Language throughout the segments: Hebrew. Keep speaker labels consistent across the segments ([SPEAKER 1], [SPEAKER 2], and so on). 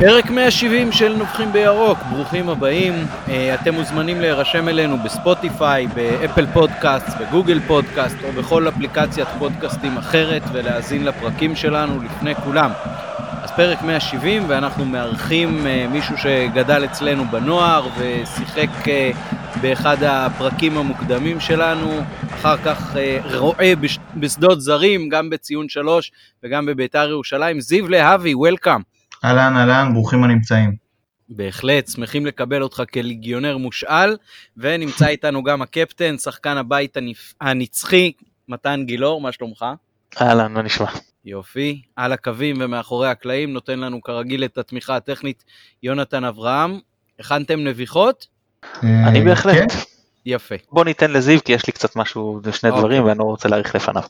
[SPEAKER 1] פרק 170 של נובחים בירוק, ברוכים הבאים. אה, אתם מוזמנים להירשם אלינו בספוטיפיי, באפל פודקאסט, בגוגל פודקאסט או בכל אפליקציית פודקאסטים אחרת ולהאזין לפרקים שלנו לפני כולם. אז פרק 170 ואנחנו מארחים אה, מישהו שגדל אצלנו בנוער ושיחק אה, באחד הפרקים המוקדמים שלנו, אחר כך רועה בשדות זרים, גם בציון 3 וגם בביתר ירושלים. זיו להבי, וולקאם.
[SPEAKER 2] אהלן אהלן, ברוכים הנמצאים.
[SPEAKER 1] בהחלט, שמחים לקבל אותך כליגיונר מושאל, ונמצא איתנו גם הקפטן, שחקן הבית הנצחי, מתן גילאור, מה שלומך?
[SPEAKER 3] אהלן, מה נשמע?
[SPEAKER 1] יופי, על הקווים ומאחורי הקלעים נותן לנו כרגיל את התמיכה הטכנית יונתן אברהם. הכנתם נביחות?
[SPEAKER 3] אני אה, בהחלט. כן.
[SPEAKER 1] יפה.
[SPEAKER 3] בוא ניתן לזיו כי יש לי קצת משהו, זה שני אוקיי. דברים ואני לא רוצה להאריך לפניו.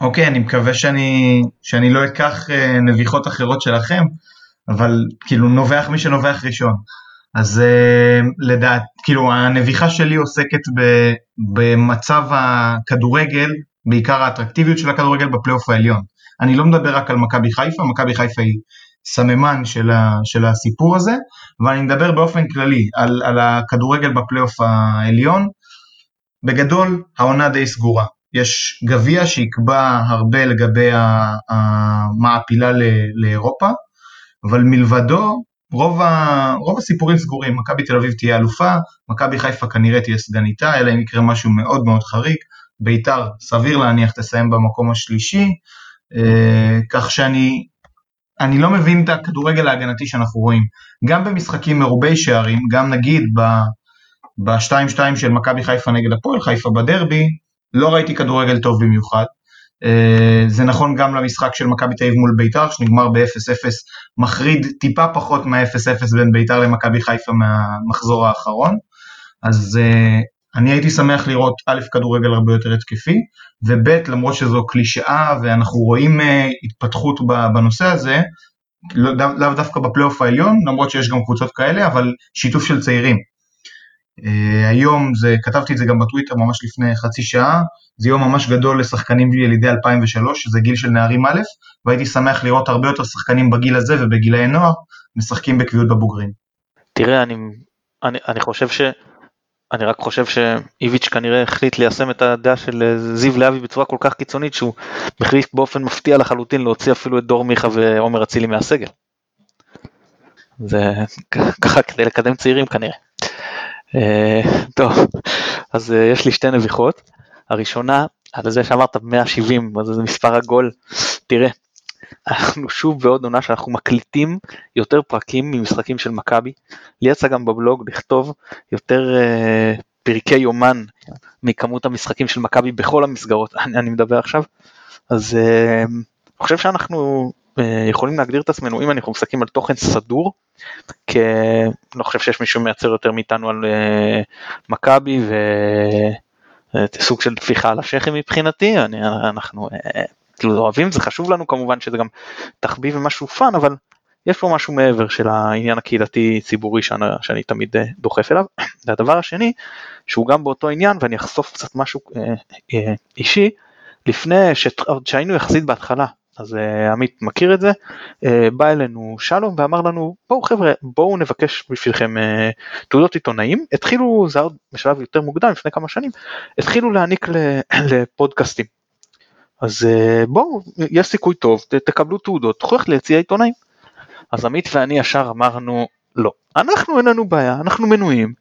[SPEAKER 2] אוקיי, אני מקווה שאני, שאני לא אקח אה, נביחות אחרות שלכם. אבל כאילו נובח מי שנובח ראשון. אז uh, לדעת, כאילו הנביחה שלי עוסקת ב, במצב הכדורגל, בעיקר האטרקטיביות של הכדורגל בפלייאוף העליון. אני לא מדבר רק על מכבי חיפה, מכבי חיפה היא סממן של, ה, של הסיפור הזה, אבל אני מדבר באופן כללי על, על הכדורגל בפלייאוף העליון. בגדול, העונה די סגורה. יש גביע שיקבע הרבה לגבי המעפילה לאירופה, אבל מלבדו רוב, ה... רוב הסיפורים סגורים, מכבי תל אביב תהיה אלופה, מכבי חיפה כנראה תהיה סגניתה, אלא אם יקרה משהו מאוד מאוד חריג, ביתר סביר להניח תסיים במקום השלישי, אה, כך שאני אני לא מבין את הכדורגל ההגנתי שאנחנו רואים. גם במשחקים מרובי שערים, גם נגיד ב-2-2 של מכבי חיפה נגד הפועל חיפה בדרבי, לא ראיתי כדורגל טוב במיוחד. אה, זה נכון גם למשחק של מכבי תל אביב מול ביתר, שנגמר ב-0-0, מחריד טיפה פחות מה-0-0 בין ביתר למכבי חיפה מהמחזור האחרון. אז אה, אני הייתי שמח לראות א', כדורגל הרבה יותר התקפי, וב', למרות שזו קלישאה ואנחנו רואים אה, התפתחות בנושא הזה, לאו לא דווקא בפלייאוף העליון, למרות שיש גם קבוצות כאלה, אבל שיתוף של צעירים. Uh, היום זה, כתבתי את זה גם בטוויטר ממש לפני חצי שעה, זה יום ממש גדול לשחקנים ילידי 2003, שזה גיל של נערים א', והייתי שמח לראות הרבה יותר שחקנים בגיל הזה ובגילאי נוער משחקים בקביעות בבוגרים.
[SPEAKER 3] תראה, אני, אני, אני חושב ש... אני רק חושב שאיביץ' כנראה החליט ליישם את הדעה של אה, זיו להבי בצורה כל כך קיצונית שהוא החליט באופן מפתיע לחלוטין להוציא אפילו את דור מיכה ועומר אצילי מהסגל. זה ככה כדי לקדם צעירים כנראה. אה, טוב, אז אה, יש לי שתי נביחות. הראשונה, על זה שאמרת 170, זה מספר עגול, תראה, אנחנו שוב בעוד עונה שאנחנו מקליטים יותר פרקים ממשחקים של מכבי. לי יצא גם בבלוג לכתוב יותר uh, פרקי יומן מכמות המשחקים של מכבי בכל המסגרות, אני, אני מדבר עכשיו. אז uh, אני חושב שאנחנו יכולים להגדיר את עצמנו, אם אנחנו מסתכלים על תוכן סדור, כי לא חושב שיש מישהו מייצר יותר מאיתנו על אה, מכבי ו... סוג של טפיחה על השכם מבחינתי, אני, אנחנו אה, כאילו אוהבים, זה חשוב לנו כמובן שזה גם תחביב ומשהו fun, אבל יש פה משהו מעבר של העניין הקהילתי ציבורי שאני, שאני תמיד אה, דוחף אליו. והדבר השני, שהוא גם באותו עניין, ואני אחשוף קצת משהו אה, אה, אישי, לפני שהיינו יחסית בהתחלה אז uh, עמית מכיר את זה, uh, בא אלינו שלום ואמר לנו בואו חבר'ה בואו נבקש בשבילכם uh, תעודות עיתונאים, התחילו זה עוד בשלב יותר מוקדם לפני כמה שנים, התחילו להעניק לפודקאסטים. אז בואו יש סיכוי טוב תקבלו תעודות, תוכלו ללכת ליציע עיתונאים. אז עמית ואני ישר אמרנו לא, אנחנו אין לנו בעיה, אנחנו מנויים,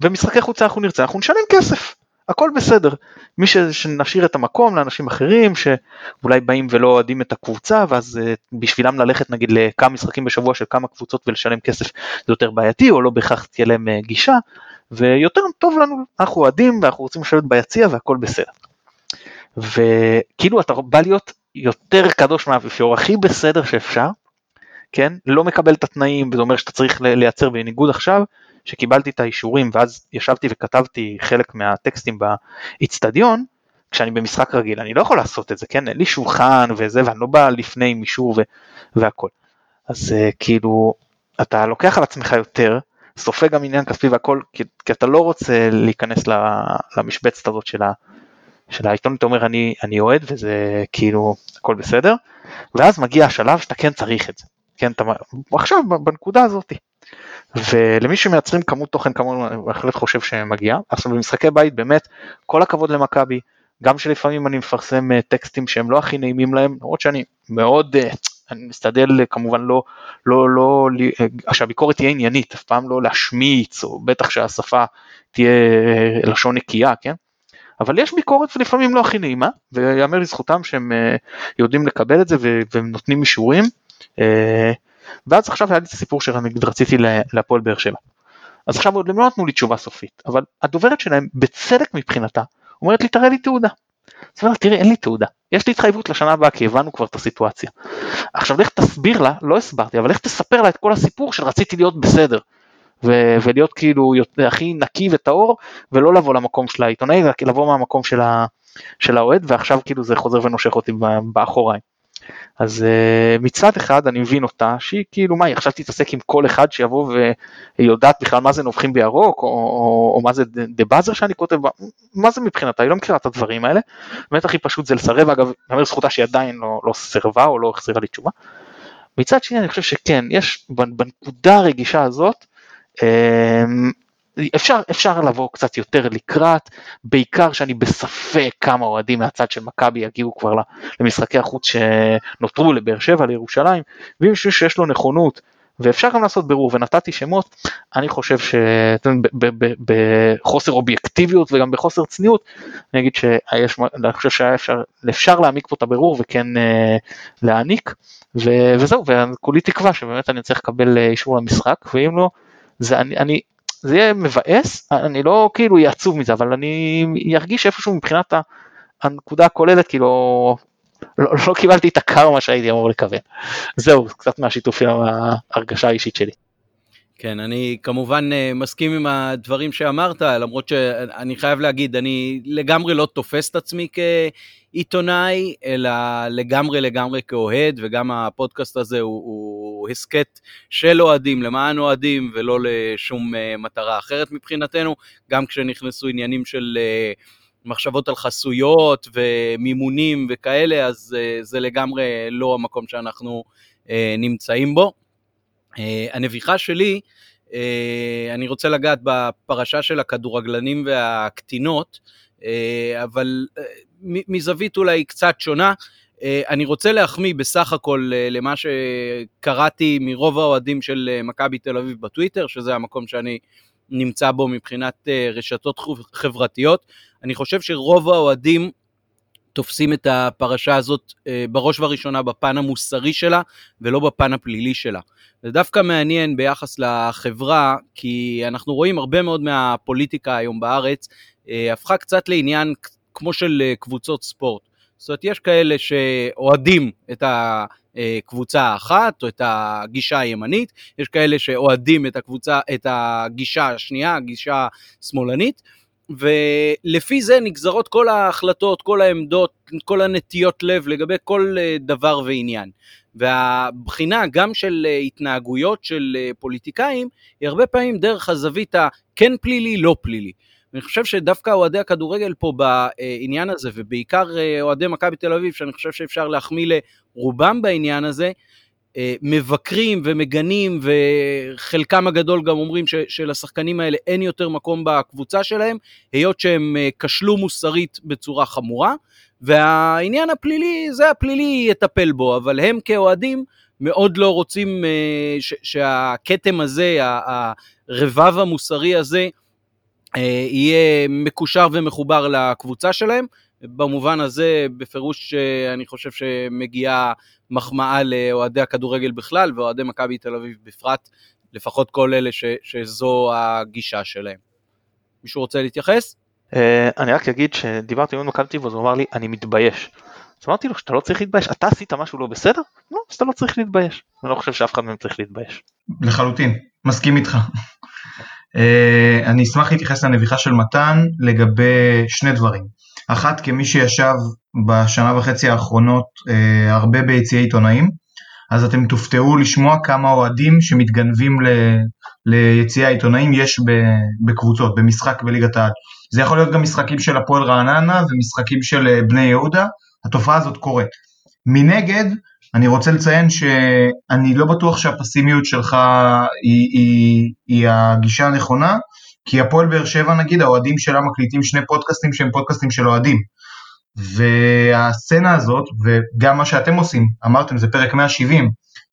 [SPEAKER 3] ומשחקי חוצה אנחנו נרצה, אנחנו נשלם כסף. הכל בסדר. מי שנשאיר את המקום לאנשים אחרים שאולי באים ולא אוהדים את הקבוצה ואז uh, בשבילם ללכת נגיד לכמה משחקים בשבוע של כמה קבוצות ולשלם כסף זה יותר בעייתי או לא בהכרח תהיה להם uh, גישה ויותר טוב לנו אנחנו אוהדים ואנחנו רוצים לשבת ביציע והכל בסדר. וכאילו אתה בא להיות יותר קדוש מהאפיפיור הכי בסדר שאפשר כן לא מקבל את התנאים וזה אומר שאתה צריך לייצר בניגוד עכשיו שקיבלתי את האישורים ואז ישבתי וכתבתי חלק מהטקסטים באיצטדיון, כשאני במשחק רגיל, אני לא יכול לעשות את זה, כן? אין לי שולחן וזה, ואני לא בא לפני עם אישור ו- והכל. אז uh, כאילו, אתה לוקח על עצמך יותר, סופג גם עניין כספי והכל, כי, כי אתה לא רוצה להיכנס למשבצת הזאת של, ה, של העיתון, אתה אומר אני, אני אוהד וזה כאילו הכל בסדר, ואז מגיע השלב שאתה כן צריך את זה. כן, אתה, עכשיו בנקודה הזאת. ולמי שמייצרים כמות תוכן כמונו אני בהחלט חושב שמגיע. עכשיו במשחקי בית באמת כל הכבוד למכבי, גם שלפעמים אני מפרסם אה, טקסטים שהם לא הכי נעימים להם, למרות שאני מאוד, אה, אני מסתדל כמובן לא, לא, לא, שהביקורת תהיה עניינית, אף פעם לא להשמיץ, או בטח שהשפה תהיה לשון נקייה, כן? אבל יש ביקורת ולפעמים לא הכי נעימה, ויאמר לזכותם שהם יודעים לקבל את זה והם נותנים אישורים. ואז עכשיו היה לי את הסיפור שרציתי להפועל באר שבע. אז עכשיו עוד לא נתנו לי תשובה סופית, אבל הדוברת שלהם בצדק מבחינתה אומרת לי תראה לי תעודה. אז אומר תראי אין לי תעודה, יש לי התחייבות לשנה הבאה כי הבנו כבר את הסיטואציה. עכשיו לך תסביר לה, לא הסברתי, אבל לך תספר לה את כל הסיפור של רציתי להיות בסדר. ו- ולהיות כאילו הכי נקי וטהור ולא לבוא למקום של העיתונאי, לבוא מהמקום של, ה- של האוהד ועכשיו כאילו זה חוזר ונושך אותי באחוריים. אז uh, מצד אחד אני מבין אותה שהיא כאילו מה היא עכשיו תתעסק עם כל אחד שיבוא ויודעת בכלל מה זה נובחים בירוק או, או, או מה זה דה באזר שאני כותב מה זה מבחינתה היא לא מכירה את הדברים האלה באמת הכי פשוט זה לסרב אגב אני אומר זכותה שהיא עדיין לא, לא סירבה או לא החזירה לי תשובה. מצד שני אני חושב שכן יש בנקודה הרגישה הזאת אמ, אפשר, אפשר לבוא קצת יותר לקראת, בעיקר שאני בספק כמה אוהדים מהצד של מכבי יגיעו כבר למשחקי החוץ שנותרו לבאר שבע, לירושלים, ואם מישהו שיש לו נכונות, ואפשר גם לעשות בירור, ונתתי שמות, אני חושב שבחוסר אובייקטיביות וגם בחוסר צניעות, אני אגיד שיש, אני חושב שהיה להעמיק פה את הבירור וכן אה, להעניק, ו, וזהו, וכולי תקווה שבאמת אני צריך לקבל אה, אישור למשחק, ואם לא, זה אני, אני זה יהיה מבאס, אני לא כאילו אהיה עצוב מזה, אבל אני ארגיש איפשהו מבחינת הנקודה הכוללת, כאילו לא, לא קיבלתי את הקרמה שהייתי אמור לקבל. זהו, קצת מהשיתוף עם ההרגשה האישית שלי.
[SPEAKER 1] כן, אני כמובן אה, מסכים עם הדברים שאמרת, למרות שאני חייב להגיד, אני לגמרי לא תופס את עצמי כעיתונאי, אלא לגמרי לגמרי כאוהד, וגם הפודקאסט הזה הוא, הוא הסכת של אוהדים, למען אוהדים, ולא לשום אה, מטרה אחרת מבחינתנו, גם כשנכנסו עניינים של... אה, מחשבות על חסויות ומימונים וכאלה, אז זה לגמרי לא המקום שאנחנו נמצאים בו. הנביכה שלי, אני רוצה לגעת בפרשה של הכדורגלנים והקטינות, אבל מזווית אולי קצת שונה. Uh, אני רוצה להחמיא בסך הכל uh, למה שקראתי מרוב האוהדים של uh, מכבי תל אביב בטוויטר, שזה המקום שאני נמצא בו מבחינת רשתות חברתיות. אני חושב שרוב האוהדים תופסים את הפרשה הזאת אה, בראש ובראשונה בפן המוסרי שלה ולא בפן הפלילי שלה. זה דווקא מעניין ביחס לחברה, כי אנחנו רואים הרבה מאוד מהפוליטיקה היום בארץ, אה, הפכה קצת לעניין כמו של אה, קבוצות ספורט. זאת אומרת, יש כאלה שאוהדים את הקבוצה האחת או את הגישה הימנית, יש כאלה שאוהדים את הקבוצה, את הגישה השנייה, הגישה השמאלנית, ולפי זה נגזרות כל ההחלטות, כל העמדות, כל הנטיות לב לגבי כל אה, דבר ועניין. והבחינה גם של אה, התנהגויות של אה, פוליטיקאים היא הרבה פעמים דרך הזווית הכן פלילי, לא פלילי. אני חושב שדווקא אוהדי הכדורגל פה בעניין הזה, ובעיקר אוהדי מכבי תל אביב, שאני חושב שאפשר להחמיא לרובם בעניין הזה, אה, מבקרים ומגנים, וחלקם הגדול גם אומרים ש, שלשחקנים האלה אין יותר מקום בקבוצה שלהם, היות שהם אה, כשלו מוסרית בצורה חמורה, והעניין הפלילי, זה הפלילי יטפל בו, אבל הם כאוהדים מאוד לא רוצים אה, ש, שהכתם הזה, הרבב המוסרי הזה, יהיה מקושר ומחובר לקבוצה שלהם. במובן הזה, בפירוש אני חושב שמגיעה מחמאה לאוהדי הכדורגל בכלל ואוהדי מכבי תל אביב בפרט, לפחות כל אלה ש, שזו הגישה שלהם. מישהו רוצה להתייחס?
[SPEAKER 3] Uh, אני רק אגיד שדיברתי עם מכבי תל אביב, אז הוא אמר לי, אני מתבייש. אז אמרתי לו שאתה לא צריך להתבייש, אתה עשית משהו לא בסדר? לא, אז אתה לא צריך להתבייש. אני לא חושב שאף אחד מהם צריך להתבייש.
[SPEAKER 2] לחלוטין, מסכים איתך. Uh, אני אשמח להתייחס לנביכה של מתן לגבי שני דברים. אחת כמי שישב בשנה וחצי האחרונות אה, הרבה ביציעי עיתונאים, אז אתם תופתעו לשמוע כמה אוהדים שמתגנבים ל, ליציעי העיתונאים יש ב, בקבוצות, במשחק בליגת העל. זה יכול להיות גם משחקים של הפועל רעננה ומשחקים של אה, בני יהודה, התופעה הזאת קורית. מנגד, אני רוצה לציין שאני לא בטוח שהפסימיות שלך היא, היא, היא הגישה הנכונה, כי הפועל באר שבע נגיד, האוהדים שלה מקליטים שני פודקאסטים שהם פודקאסטים של אוהדים. והסצנה הזאת, וגם מה שאתם עושים, אמרתם זה פרק 170,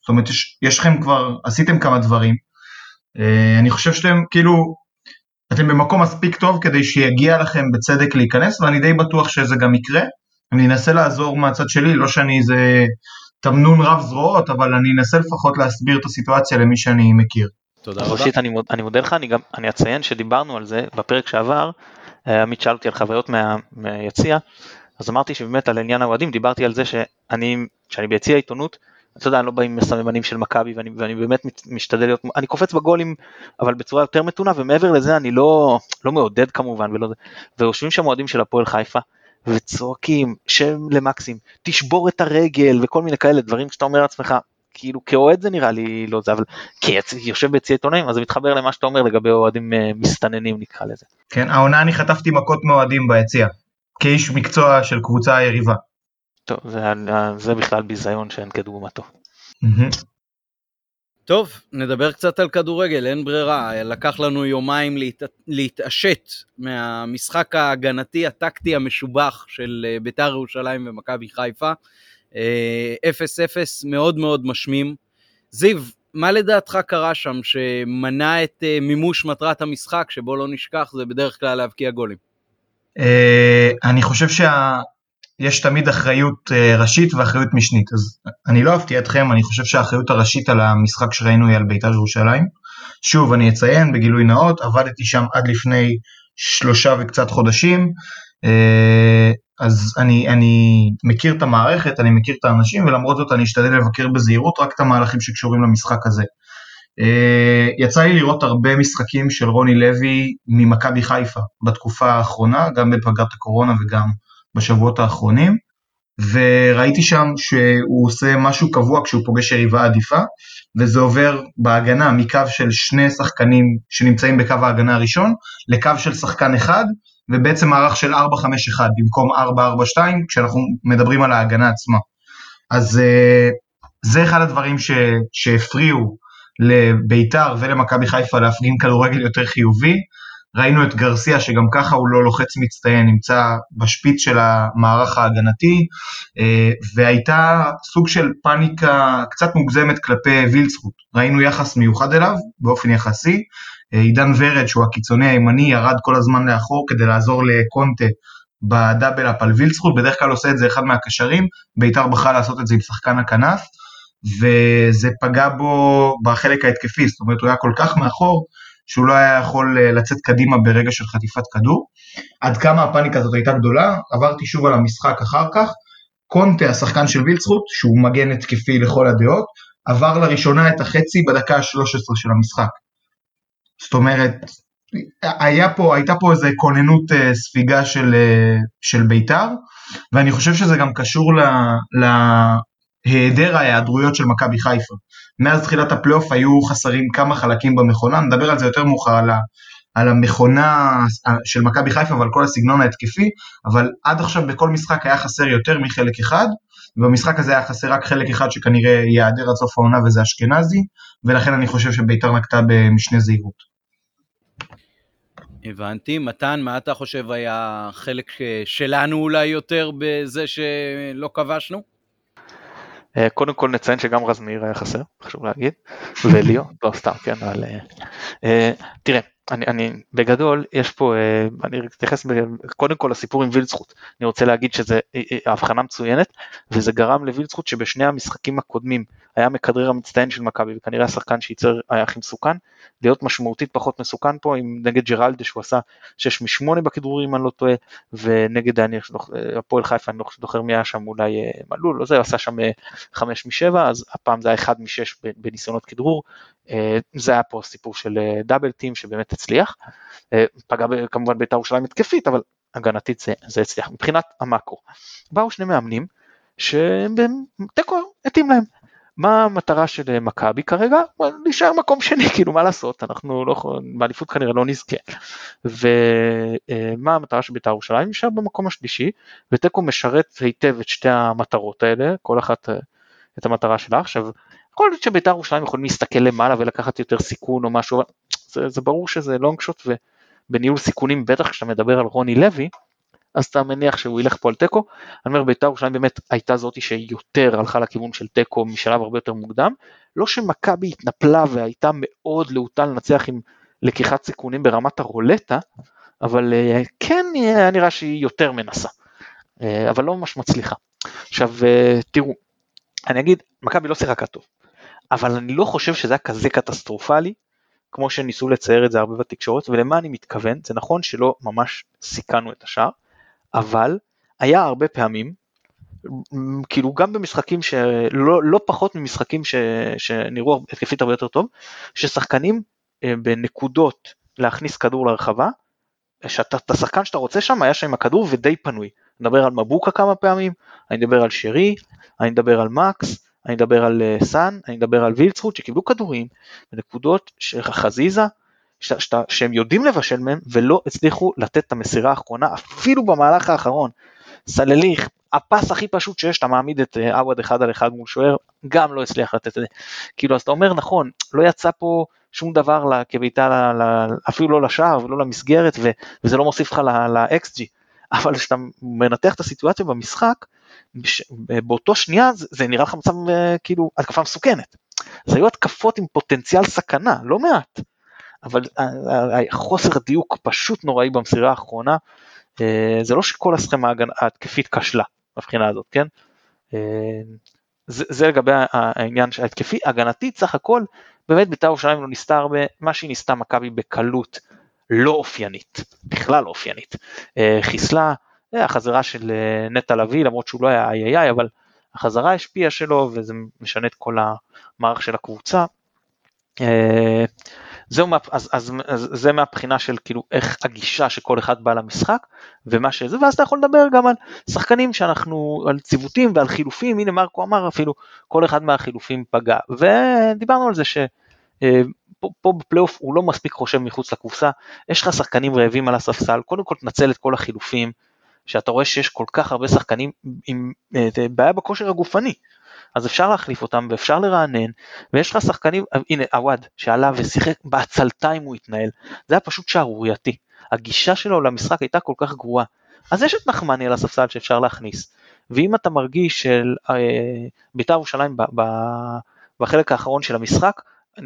[SPEAKER 2] זאת אומרת יש, יש לכם כבר, עשיתם כמה דברים, אה, אני חושב שאתם כאילו, אתם במקום מספיק טוב כדי שיגיע לכם בצדק להיכנס, ואני די בטוח שזה גם יקרה. אני אנסה לעזור מהצד שלי, לא שאני איזה תמנון רב זרועות, אבל אני אנסה לפחות להסביר את הסיטואציה למי שאני מכיר.
[SPEAKER 3] תודה רבה. ראשית, אני, אני מודה לך, אני גם, אני אציין שדיברנו על זה בפרק שעבר, אה, עמית שאל אותי על חוויות מה, מהיציע, אז אמרתי שבאמת על עניין האוהדים, דיברתי על זה שאני, כשאני ביציע העיתונות, אתה יודע, אני לא בא עם סממנים של מכבי ואני, ואני באמת משתדל להיות, אני קופץ בגולים אבל בצורה יותר מתונה ומעבר לזה אני לא, לא מעודד כמובן ולא, ויושבים שם אוהדים של הפועל חיפה וצועקים שם למקסים, תשבור את הרגל וכל מיני כאלה דברים שאתה אומר לעצמך, כאילו כאוהד זה נראה לי לא זה, אבל כיושב ביציע עיתונאים אז זה מתחבר למה שאתה אומר לגבי אוהדים אה, מסתננים נקרא לזה.
[SPEAKER 2] כן, העונה אני חטפתי מכות מאוהדים ביציע, כאיש מקצוע של קבוצה יריבה.
[SPEAKER 3] טוב, זה, זה בכלל ביזיון שאין כדוגמתו.
[SPEAKER 1] טוב, נדבר קצת על כדורגל, אין ברירה. לקח לנו יומיים להת... להתעשת מהמשחק ההגנתי הטקטי המשובח של אה, בית"ר ירושלים ומכבי חיפה. 0-0 אה, מאוד מאוד משמים. זיו, מה לדעתך קרה שם שמנע את אה, מימוש מטרת המשחק, שבו לא נשכח, זה בדרך כלל להבקיע גולים?
[SPEAKER 2] אני חושב שה... יש תמיד אחריות אה, ראשית ואחריות משנית. אז אני לא אפתיע אתכם, אני חושב שהאחריות הראשית על המשחק שראינו היא על בית"ר ירושלים. שוב, אני אציין בגילוי נאות, עבדתי שם עד לפני שלושה וקצת חודשים, אה, אז אני, אני מכיר את המערכת, אני מכיר את האנשים, ולמרות זאת אני אשתדל לבקר בזהירות רק את המהלכים שקשורים למשחק הזה. אה, יצא לי לראות הרבה משחקים של רוני לוי ממכבי חיפה בתקופה האחרונה, גם בפגרת הקורונה וגם בשבועות האחרונים, וראיתי שם שהוא עושה משהו קבוע כשהוא פוגש יריבה עדיפה, וזה עובר בהגנה מקו של שני שחקנים שנמצאים בקו ההגנה הראשון, לקו של שחקן אחד, ובעצם מערך של 4-5-1 במקום 4-4-2, כשאנחנו מדברים על ההגנה עצמה. אז אה, זה אחד הדברים ש, שהפריעו לביתר ולמכבי חיפה להפגין כדורגל יותר חיובי, ראינו את גרסיה שגם ככה הוא לא לוחץ מצטיין, נמצא בשפיץ של המערך ההגנתי, אה, והייתה סוג של פאניקה קצת מוגזמת כלפי וילצחוט. ראינו יחס מיוחד אליו באופן יחסי. אה, עידן ורד שהוא הקיצוני הימני ירד כל הזמן לאחור כדי לעזור לקונטה בדאבל אפ על וילצחוט, בדרך כלל עושה את זה אחד מהקשרים, בית"ר בחרה לעשות את זה עם שחקן הכנף, וזה פגע בו בחלק ההתקפי, זאת אומרת הוא היה כל כך מאחור, שהוא לא היה יכול אה, לצאת קדימה ברגע של חטיפת כדור. עד כמה הפאניקה הזאת הייתה גדולה, עברתי שוב על המשחק אחר כך, קונטה, השחקן של וילצרוט, שהוא מגן התקפי לכל הדעות, עבר לראשונה את החצי בדקה ה-13 של המשחק. זאת אומרת, היה פה, הייתה פה איזו כוננות uh, ספיגה של, uh, של בית"ר, ואני חושב שזה גם קשור ל, ל, היעדר ההיעדרויות של מכבי חיפה. מאז תחילת הפלייאוף היו חסרים כמה חלקים במכונה, נדבר על זה יותר מאוחר, על, על המכונה של מכבי חיפה ועל כל הסגנון ההתקפי, אבל עד עכשיו בכל משחק היה חסר יותר מחלק אחד, ובמשחק הזה היה חסר רק חלק אחד שכנראה ייעדר עד סוף העונה וזה אשכנזי, ולכן אני חושב שביתר נקטה במשנה זהירות.
[SPEAKER 1] הבנתי. מתן, מה אתה חושב היה חלק שלנו אולי יותר בזה שלא כבשנו?
[SPEAKER 3] אה, קודם כל נציין שגם רז מאיר היה חסר, חשוב להגיד, וליאו, לא סתם, כן, אבל... אה, אה, תראה, אני, אני בגדול יש פה אני אתייחס קודם כל לסיפור עם וילצחוט. אני רוצה להגיד שזה הבחנה מצוינת וזה גרם לווילצחוט שבשני המשחקים הקודמים היה מכדרר המצטיין של מכבי וכנראה השחקן שייצר היה הכי מסוכן להיות משמעותית פחות מסוכן פה עם נגד ג'רלדה שהוא עשה 6 מ-8 בכדרורים אני לא טועה ונגד הפועל חיפה אני לא זוכר מי היה שם אולי מלול לא זה עשה שם 5 מ-7 אז הפעם זה היה 1 מ-6 בניסיונות כדרור אה, זה היה פה סיפור של דאבל אה, טים שבאמת הצליח, אה, פגע כמובן בית"ר ירושלים התקפית אבל הגנתית זה, זה הצליח. מבחינת המאקרו, באו שני מאמנים שתיקו התאים להם. מה המטרה של מכבי כרגע? להישאר מקום שני, כאילו מה לעשות, אנחנו לא, באליפות כנראה לא נזכה. ומה המטרה של בית"ר ירושלים? נשאר במקום השלישי, ותיקו משרת היטב את שתי המטרות האלה, כל אחת את המטרה שלה. עכשיו, יכול להיות שבית"ר ירושלים יכולים להסתכל למעלה ולקחת יותר סיכון או משהו, זה, זה ברור שזה לונג שוט ובניהול סיכונים, בטח כשאתה מדבר על רוני לוי, אז אתה מניח שהוא ילך פה על תיקו. אני אומר בית"ר ירושלים באמת הייתה זאתי שיותר הלכה לכיוון של תיקו משלב הרבה יותר מוקדם. לא שמכבי התנפלה והייתה מאוד להוטה לנצח עם לקיחת סיכונים ברמת הרולטה, אבל אה, כן היה נראה שהיא יותר מנסה, אה, אבל לא ממש מצליחה. עכשיו אה, תראו, אני אגיד, מכבי לא שיחקה טוב, אבל אני לא חושב שזה היה כזה קטסטרופלי, כמו שניסו לצייר את זה הרבה בתקשורת, ולמה אני מתכוון, זה נכון שלא ממש סיכנו את השער, אבל היה הרבה פעמים, כאילו גם במשחקים שלא לא פחות ממשחקים ש, שנראו התקפית הרבה יותר טוב, ששחקנים בנקודות להכניס כדור לרחבה, שאתה, את השחקן שאתה רוצה שם היה שם עם הכדור ודי פנוי. אני מדבר על מבוקה כמה פעמים, אני מדבר על שרי, אני מדבר על מקס, אני מדבר על uh, סאן, אני מדבר על וילצחוט שקיבלו כדורים בנקודות של חזיזה, ש, ש, שהם יודעים לבשל מהם ולא הצליחו לתת את המסירה האחרונה אפילו במהלך האחרון. סלליך, הפס הכי פשוט שיש, אתה מעמיד את אה, עווד אחד על אחד מול שוער, גם לא הצליח לתת את זה. כאילו אז אתה אומר נכון, לא יצא פה שום דבר כבעיטה אפילו לא לשער ולא למסגרת וזה לא מוסיף לך ל-XG, אבל כשאתה מנתח את הסיטואציה במשחק, באותו שנייה זה נראה לך מצב אה, כאילו התקפה מסוכנת. זה היו התקפות עם פוטנציאל סכנה, לא מעט, אבל חוסר דיוק פשוט נוראי במסירה האחרונה, אה, זה לא שכל הסכמה ההתקפית כשלה מבחינה הזאת, כן? אה, זה, זה לגבי העניין ההתקפי, הגנתית סך הכל באמת בית"ר ירושלים לא ניסתה הרבה, מה שהיא ניסתה מכבי בקלות לא אופיינית, בכלל לא אופיינית. אה, חיסלה, אה, החזרה של אה, נטע לביא, למרות שהוא לא היה איי איי איי, אבל החזרה השפיעה שלו וזה משנה את כל המערך של הקבוצה. זהו, אז, אז, אז זה מהבחינה של כאילו איך הגישה שכל אחד בא למשחק ומה שזה, ואז אתה יכול לדבר גם על שחקנים שאנחנו, על ציוותים ועל חילופים, הנה מרקו אמר אפילו, כל אחד מהחילופים פגע, ודיברנו על זה ש... אה, בפלייאוף הוא לא מספיק חושב מחוץ לקופסה, יש לך שחקנים רעבים על הספסל, קודם כל תנצל את כל החילופים, שאתה רואה שיש כל כך הרבה שחקנים עם אה, בעיה בכושר הגופני, אז אפשר להחליף אותם ואפשר לרענן, ויש לך שחקנים, הנה עווד שעלה ושיחק בעצלתיים הוא התנהל, זה היה פשוט שערורייתי, הגישה שלו למשחק הייתה כל כך גרועה, אז יש את נחמני על הספסל שאפשר להכניס, ואם אתה מרגיש של אה, בית"ר ירושלים בחלק האחרון של המשחק,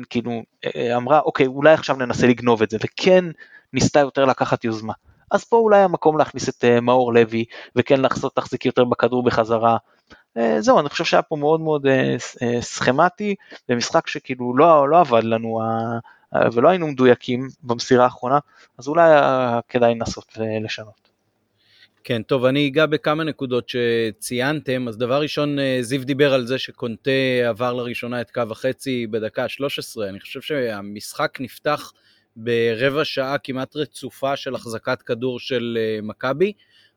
[SPEAKER 3] כאילו אה, אמרה אוקיי אולי עכשיו ננסה לגנוב את זה. וכן ניסתה יותר לקחת יוזמה. אז פה אולי המקום להכניס את אה, מאור לוי וכן לחזות להחזיק יותר בכדור בחזרה. אה, זהו אני חושב שהיה פה מאוד מאוד סכמטי במשחק שכאילו לא, לא עבד לנו ולא היינו מדויקים במסירה האחרונה אז אולי כדאי לנסות ולשנות.
[SPEAKER 1] כן, טוב, אני אגע בכמה נקודות שציינתם. אז דבר ראשון, אה, זיו דיבר על זה שקונטה עבר לראשונה את קו החצי בדקה 13. אני חושב שהמשחק נפתח ברבע שעה כמעט רצופה של החזקת כדור של אה, מכבי,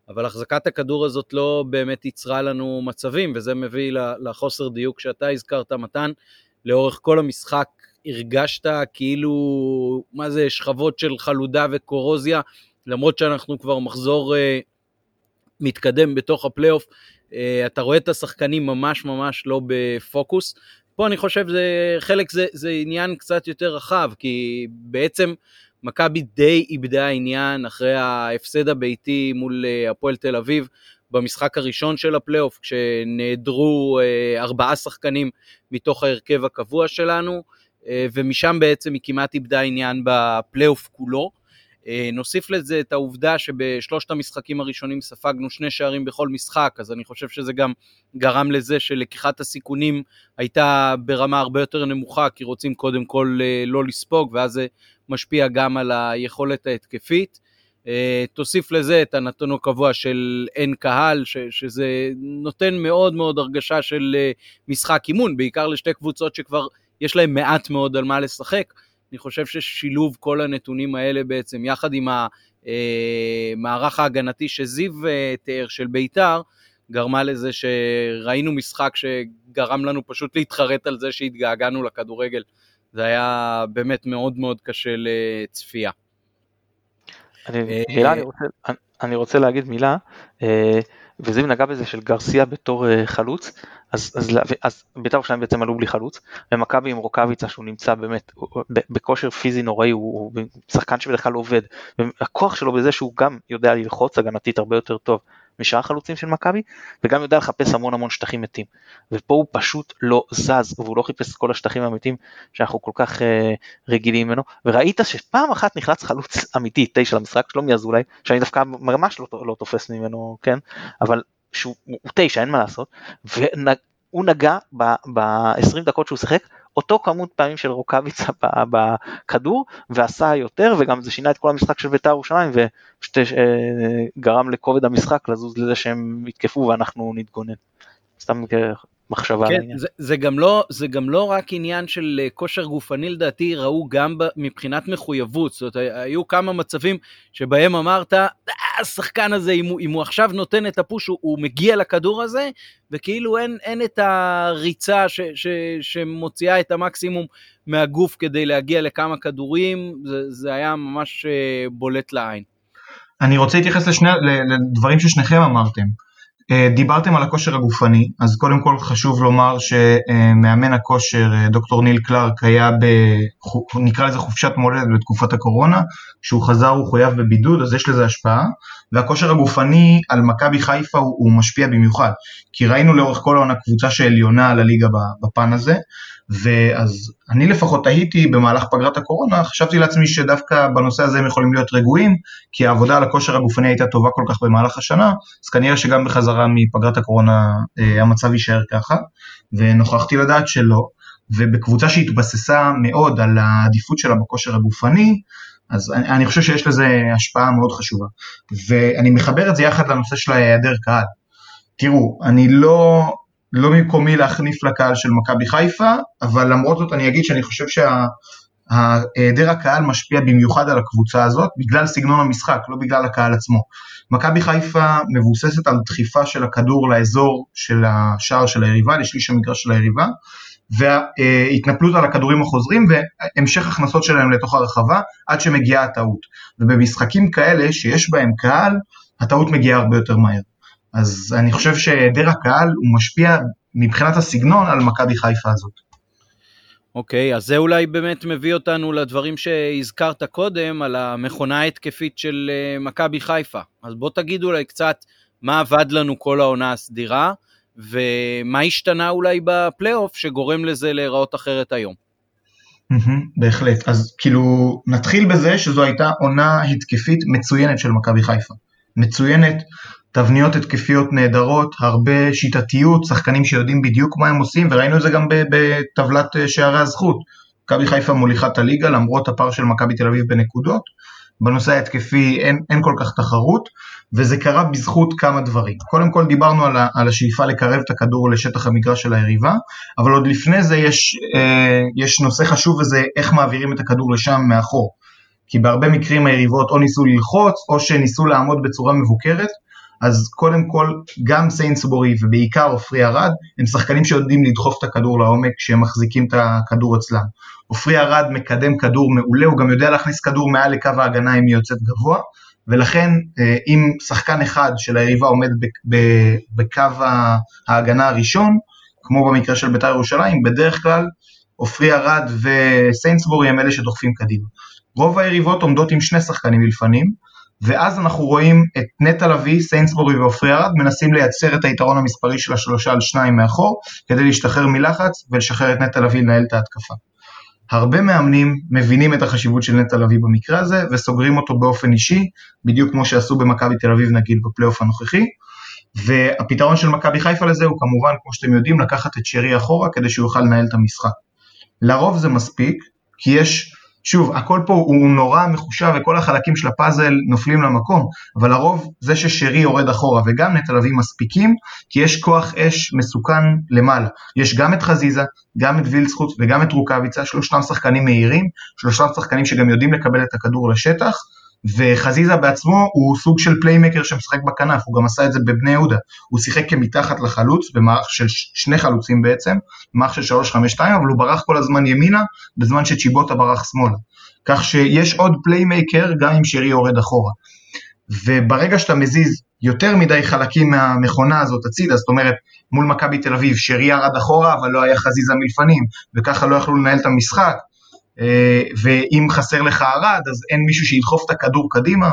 [SPEAKER 1] אבל החזקת הכדור הזאת לא באמת ייצרה לנו מצבים, וזה מביא לחוסר דיוק שאתה הזכרת, מתן. לאורך כל המשחק הרגשת כאילו, מה זה, שכבות של חלודה וקורוזיה, למרות שאנחנו כבר מחזור אה, מתקדם בתוך הפלייאוף, אה, אתה רואה את השחקנים ממש ממש לא בפוקוס. פה אני חושב זה חלק זה, זה עניין קצת יותר רחב, כי בעצם מכבי די איבדה עניין אחרי ההפסד הביתי מול אה, הפועל תל אביב במשחק הראשון של הפלייאוף, כשנעדרו אה, ארבעה שחקנים מתוך ההרכב הקבוע שלנו, ומשם בעצם היא כמעט איבדה עניין בפלייאוף כולו. אה, נוסיף לזה את העובדה שבשלושת המשחקים הראשונים ספגנו שני שערים בכל משחק, אז אני חושב שזה גם גרם לזה שלקיחת הסיכונים הייתה ברמה הרבה יותר נמוכה, כי רוצים קודם כל אה, לא לספוג, ואז זה משפיע גם על היכולת ההתקפית. אה, תוסיף לזה את הנתון הקבוע של אין קהל, ש, שזה נותן מאוד מאוד הרגשה של משחק אימון, בעיקר לשתי קבוצות שכבר יש להן מעט מאוד על מה לשחק. אני חושב ששילוב כל הנתונים האלה בעצם, יחד עם המערך אה, ההגנתי שזיו אה, תיאר של בית"ר, גרמה לזה שראינו משחק שגרם לנו פשוט להתחרט על זה שהתגעגענו לכדורגל. זה היה באמת מאוד מאוד קשה לצפייה.
[SPEAKER 3] אני, מילה, אני רוצה, אני רוצה להגיד מילה, אה, וזיו נגע בזה של גרסיה בתור אה, חלוץ, אז, אז, אז בית"ר ירושלים בעצם עלו בלי חלוץ, ומכבי עם רוקאביצה שהוא נמצא באמת בכושר פיזי נוראי, הוא, הוא שחקן שבדרך כלל עובד, והכוח שלו בזה שהוא גם יודע ללחוץ הגנתית הרבה יותר טוב משאר החלוצים של מכבי, וגם יודע לחפש המון המון שטחים מתים. ופה הוא פשוט לא זז, והוא לא חיפש את כל השטחים המתים שאנחנו כל כך אה, רגילים ממנו, וראית שפעם אחת נחלץ חלוץ אמיתי, תשע למשחק, שלומי אזולאי, שאני דווקא ממש לא, לא תופס ממנו, כן, אבל שהוא תשע, אין מה לעשות, והוא נגע ב-20 דקות שהוא שיחק, אותו כמות פעמים של רוקאביצה בכדור ועשה יותר וגם זה שינה את כל המשחק של בית"ר ירושלים ופשוט אה, גרם לכובד המשחק לזוז לזה שהם יתקפו ואנחנו נתגונן. סתם מחשבה
[SPEAKER 1] כן, זה, זה, גם לא, זה גם לא רק עניין של אה, כושר גופני לדעתי, ראו גם מבחינת מחויבות, זאת אומרת, היו כמה מצבים שבהם אמרת, אה, השחקן הזה, אם הוא, אם הוא עכשיו נותן את הפוש, הוא, הוא מגיע לכדור הזה, וכאילו אין, אין את הריצה ש, ש, שמוציאה את המקסימום מהגוף כדי להגיע לכמה כדורים, זה, זה היה ממש אה, בולט לעין.
[SPEAKER 2] אני רוצה להתייחס לשני, לדברים ששניכם אמרתם. אה, דיברתם על הכושר הגופני, אז קודם כל חשוב לומר שמאמן הכושר אה, דוקטור ניל קלארק היה ב... נקרא לזה חופשת מולדת בתקופת הקורונה, כשהוא חזר הוא חויב בבידוד אז יש לזה השפעה, והכושר הגופני על מכבי חיפה הוא, הוא משפיע במיוחד, כי ראינו לאורך כל העונה קבוצה שעליונה על הליגה בפן הזה, ואז אני לפחות תהיתי במהלך פגרת הקורונה, חשבתי לעצמי שדווקא בנושא הזה הם יכולים להיות רגועים, כי העבודה על הכושר הגופני הייתה טובה כל כך במהלך השנה, אז כנראה שגם בחזרה מפגרת הקורונה אה, המצב יישאר ככה, ונוכחתי לדעת שלא, ובקבוצה שהתבססה מאוד על העדיפות שלה בכושר הגופני, אז אני, אני חושב שיש לזה השפעה מאוד חשובה. ואני מחבר את זה יחד לנושא של היעדר קהל. תראו, אני לא, לא ממקומי להחניף לקהל של מכבי חיפה, אבל למרות זאת אני אגיד שאני חושב שהיעדר הקהל משפיע במיוחד על הקבוצה הזאת, בגלל סגנון המשחק, לא בגלל הקהל עצמו. מכבי חיפה מבוססת על דחיפה של הכדור לאזור של השער של היריבה, לשליש המגרש של היריבה, והתנפלות על הכדורים החוזרים והמשך הכנסות שלהם לתוך הרחבה עד שמגיעה הטעות. ובמשחקים כאלה שיש בהם קהל, הטעות מגיעה הרבה יותר מהר. אז אני חושב שהיעדר הקהל הוא משפיע מבחינת הסגנון על מכבי חיפה הזאת.
[SPEAKER 1] אוקיי, okay, אז זה אולי באמת מביא אותנו לדברים שהזכרת קודם, על המכונה ההתקפית של אה, מכבי חיפה. אז בוא תגיד אולי קצת מה עבד לנו כל העונה הסדירה, ומה השתנה אולי בפלייאוף שגורם לזה להיראות אחרת היום.
[SPEAKER 2] בהחלט, אז כאילו נתחיל בזה שזו הייתה עונה התקפית מצוינת של מכבי חיפה. מצוינת, תבניות התקפיות נהדרות, הרבה שיטתיות, שחקנים שיודעים בדיוק מה הם עושים, וראינו את זה גם בטבלת אה, שערי הזכות. מכבי חיפה מוליכה את הליגה למרות הפער של מכבי תל אביב בנקודות. בנושא ההתקפי אין, אין כל כך תחרות, וזה קרה בזכות כמה דברים. קודם כל דיברנו על, ה, על השאיפה לקרב את הכדור לשטח המגרש של היריבה, אבל עוד לפני זה יש, אה, יש נושא חשוב וזה איך מעבירים את הכדור לשם מאחור. כי בהרבה מקרים היריבות או ניסו ללחוץ או שניסו לעמוד בצורה מבוקרת, אז קודם כל גם סיינסבורי ובעיקר עופרי ארד הם שחקנים שיודעים לדחוף את הכדור לעומק כשהם מחזיקים את הכדור אצלם. עופרי ארד מקדם כדור מעולה, הוא גם יודע להכניס כדור מעל לקו ההגנה אם היא יוצאת גבוה, ולכן אה, אם שחקן אחד של היריבה עומד בקו ההגנה הראשון, כמו במקרה של בית"ר ירושלים, בדרך כלל עופרי ארד וסיינסבורי הם אלה שדוחפים קדימה. רוב היריבות עומדות עם שני שחקנים מלפנים, ואז אנחנו רואים את נטע לביא, סיינסבורי ועופרי ארד מנסים לייצר את היתרון המספרי של השלושה על שניים מאחור, כדי להשתחרר מלחץ ולשחרר את נטע לביא לנהל את ההתקפה. הרבה מאמנים מבינים את החשיבות של נטע לביא במקרה הזה וסוגרים אותו באופן אישי, בדיוק כמו שעשו במכבי תל אביב נגיד בפלייאוף הנוכחי, והפתרון של מכבי חיפה לזה הוא כמובן, כמו שאתם יודעים, לקחת את שרי אחורה כדי שהוא יוכל לנהל את המשחק. לרוב זה מספיק, כי יש שוב, הכל פה הוא נורא מחושב וכל החלקים של הפאזל נופלים למקום, אבל לרוב זה ששרי יורד אחורה וגם נטע לביא מספיקים, כי יש כוח אש מסוכן למעלה. יש גם את חזיזה, גם את וילדסחוט וגם את רוקאביצה, שלושתם שחקנים מהירים, שלושתם שחקנים שגם יודעים לקבל את הכדור לשטח, וחזיזה בעצמו הוא סוג של פליימקר שמשחק בכנף, הוא גם עשה את זה בבני יהודה, הוא שיחק כמתחת לחלוץ במערך של שני חלוצים בעצם, במערך של 3-5-2, אבל הוא ברח כל הזמן ימינה, בזמן שצ'יבוטה ברח שמאלה. כך שיש עוד פליימקר גם אם שרי יורד אחורה. וברגע שאתה מזיז יותר מדי חלקים מהמכונה הזאת הצידה, זאת אומרת מול מכבי תל אביב שרי ירד אחורה אבל לא היה חזיזה מלפנים וככה לא יכלו לנהל את המשחק ואם חסר לך ערד אז אין מישהו שידחוף את הכדור קדימה.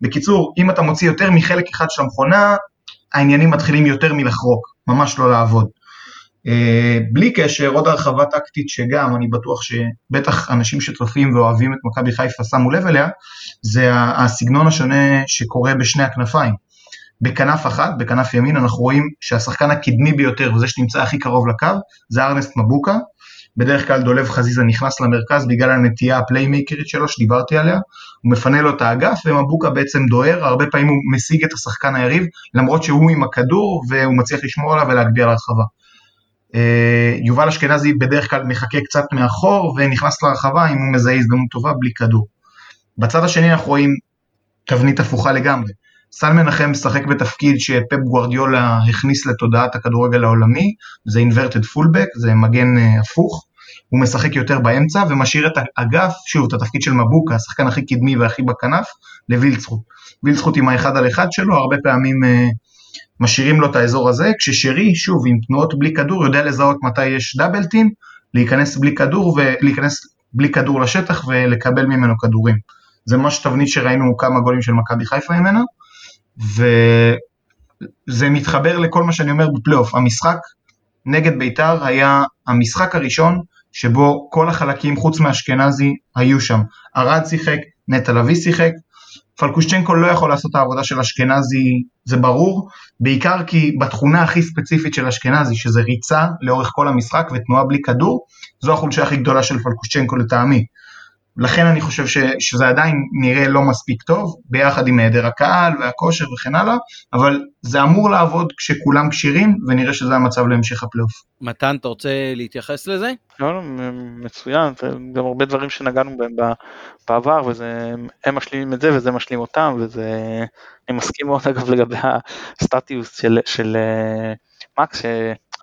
[SPEAKER 2] בקיצור, אם אתה מוציא יותר מחלק אחד של המכונה, העניינים מתחילים יותר מלחרוק, ממש לא לעבוד. אה, בלי קשר, עוד הרחבה טקטית שגם, אני בטוח שבטח אנשים שצופים ואוהבים את מכבי חיפה שמו לב אליה, זה הסגנון השונה שקורה בשני הכנפיים. בכנף אחת, בכנף ימין, אנחנו רואים שהשחקן הקדמי ביותר וזה שנמצא הכי קרוב לקו, זה ארנסט מבוקה. בדרך כלל דולב חזיזה נכנס למרכז בגלל הנטייה הפליימייקרית שלו שדיברתי עליה, הוא מפנה לו את האגף ומבוקה בעצם דוהר, הרבה פעמים הוא משיג את השחקן היריב, למרות שהוא עם הכדור והוא מצליח לשמור עליו ולהגביה לרחבה. אה, יובל אשכנזי בדרך כלל מחכה קצת מאחור ונכנס לרחבה אם הוא מזהה הזדמנות טובה בלי כדור. בצד השני אנחנו רואים תבנית הפוכה לגמרי. סל מנחם משחק בתפקיד שפפ גוורדיולה הכניס לתודעת הכדורגל העולמי, זה inverted fullback, זה מגן אה, הפוך, הוא משחק יותר באמצע ומשאיר את האגף, שוב, את התפקיד של מבוקה, השחקן הכי קדמי והכי בכנף, לווילצחוט. וילצחוט עם האחד על אחד שלו, הרבה פעמים uh, משאירים לו את האזור הזה, כששרי, שוב, עם תנועות בלי כדור, יודע לזהות מתי יש דאבל טים, להיכנס בלי כדור ולהיכנס בלי כדור לשטח ולקבל ממנו כדורים. זה ממש תבנית שראינו כמה גולים של מכבי חיפה ממנה. וזה מתחבר לכל מה שאני אומר בפלייאוף. המשחק נגד בית"ר היה המשחק הראשון שבו כל החלקים חוץ מאשכנזי היו שם. ארד שיחק, נטע לביא שיחק, פלקושצ'נקו לא יכול לעשות את העבודה של אשכנזי, זה ברור, בעיקר כי בתכונה הכי ספציפית של אשכנזי, שזה ריצה לאורך כל המשחק ותנועה בלי כדור, זו החולשה הכי גדולה של פלקושצ'נקו לטעמי. לכן אני חושב ש, שזה עדיין נראה לא מספיק טוב, ביחד עם היעדר הקהל והכושר וכן הלאה, אבל זה אמור לעבוד כשכולם כשירים, ונראה שזה המצב להמשך הפלייאוף.
[SPEAKER 1] מתן, אתה רוצה להתייחס לזה?
[SPEAKER 3] לא, לא, מצוין, גם הרבה דברים שנגענו בהם בעבר, והם משלימים את זה וזה משלים אותם, וזה, אני מסכים מאוד אגב לגבי הסטטיוס של, של אה, מקס,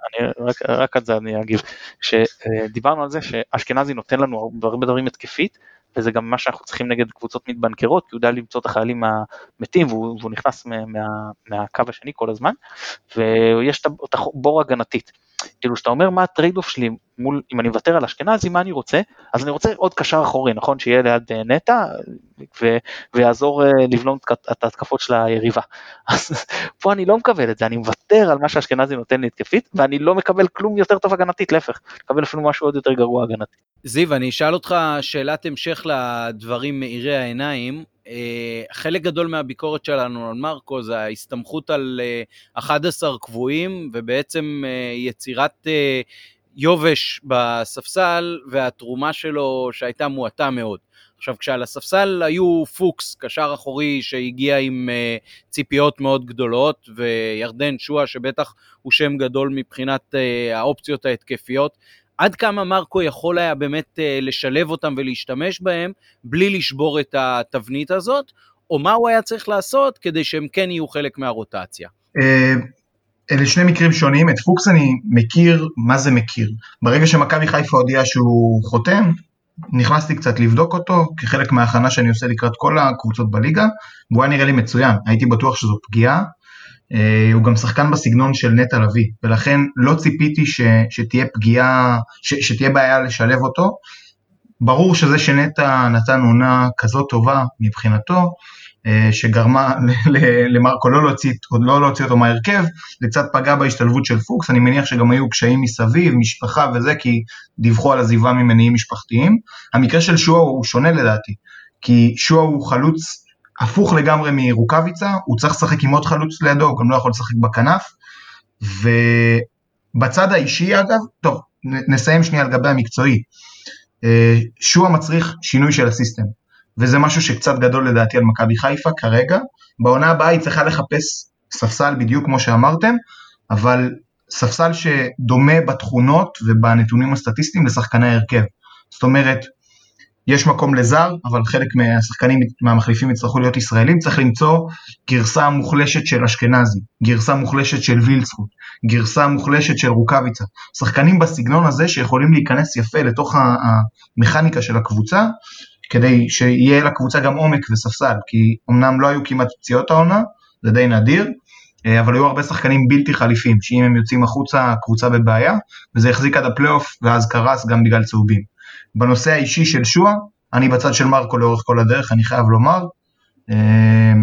[SPEAKER 3] אני רק, רק על זה אני אגיב, שדיברנו על זה שאשכנזי נותן לנו הרבה דברים התקפית, וזה גם מה שאנחנו צריכים נגד קבוצות מתבנקרות, כי הוא יודע למצוא את החללים המתים והוא, והוא נכנס מה, מה, מהקו השני כל הזמן, ויש את הבור הגנתית. כאילו שאתה אומר מה ה trade-off שלי מול, אם אני מוותר על אשכנזי, מה אני רוצה? אז אני רוצה עוד קשר אחורי, נכון? שיהיה ליד אה, נטע ו, ויעזור אה, לבלום את ההתקפות של היריבה. אז פה אני לא מקבל את זה, אני מוותר על מה שאשכנזי נותן לי התקפית, ואני לא מקבל כלום יותר טוב הגנתית, להפך, מקבל אפילו משהו עוד יותר גרוע הגנתית.
[SPEAKER 1] זיו, אני אשאל אותך שאלת המשך לדברים מאירי העיניים. Uh, חלק גדול מהביקורת שלנו על מרקו זה ההסתמכות על uh, 11 קבועים ובעצם uh, יצירת יובש בספסל והתרומה שלו שהייתה מועטה מאוד. עכשיו כשעל הספסל היו פוקס, קשר אחורי שהגיע עם ציפיות מאוד גדולות וירדן שואה שבטח הוא שם גדול מבחינת האופציות ההתקפיות, עד כמה מרקו יכול היה באמת uh, לשלב אותם ולהשתמש בהם בלי לשבור את התבנית הזאת, או מה הוא היה צריך לעשות כדי שהם כן יהיו חלק מהרוטציה.
[SPEAKER 2] אה, אלה שני מקרים שונים, את פוקס אני מכיר, מה זה מכיר? ברגע שמכבי חיפה הודיע שהוא חותם, נכנסתי קצת לבדוק אותו כחלק מההכנה שאני עושה לקראת כל הקבוצות בליגה, והוא היה נראה לי מצוין, הייתי בטוח שזו פגיעה, אה, הוא גם שחקן בסגנון של נטע לביא, ולכן לא ציפיתי ש, שתהיה פגיעה, ש, שתהיה בעיה לשלב אותו. ברור שזה שנטע נתן עונה כזאת טובה מבחינתו, אה, שגרמה למרקו לא להוציא, לא להוציא אותו מהרכב, זה קצת פגע בהשתלבות של פוקס, אני מניח שגם היו קשיים מסביב, משפחה וזה, כי דיווחו על עזיבה ממניעים משפחתיים. המקרה של שואה הוא שונה לדעתי, כי שואה הוא חלוץ הפוך לגמרי מרוקאביצה, הוא צריך לשחק עם עוד חלוץ לידו, הוא גם לא יכול לשחק בכנף. ובצד האישי אגב, טוב, נסיים שנייה לגבי המקצועי. אה, שועה מצריך שינוי של הסיסטם, וזה משהו שקצת גדול לדעתי על מכבי חיפה כרגע. בעונה הבאה היא צריכה לחפש ספסל בדיוק כמו שאמרתם, אבל ספסל שדומה בתכונות ובנתונים הסטטיסטיים לשחקני ההרכב. זאת אומרת, יש מקום לזר, אבל חלק מהשחקנים, מהמחליפים יצטרכו להיות ישראלים, צריך למצוא גרסה מוחלשת של אשכנזי, גרסה מוחלשת של וילצחוט, גרסה מוחלשת של רוקאביצה. שחקנים בסגנון הזה שיכולים להיכנס יפה לתוך המכניקה של הקבוצה, כדי שיהיה לקבוצה גם עומק וספסל, כי אמנם לא היו כמעט פציעות העונה, זה די נדיר, אה, אבל היו הרבה שחקנים בלתי חליפים, שאם הם יוצאים החוצה הקבוצה בבעיה, וזה החזיק עד הפלייאוף ואז קרס גם בגלל צהובים. בנושא האישי של שועה, אני בצד של מרקו לאורך כל הדרך, אני חייב לומר. אה,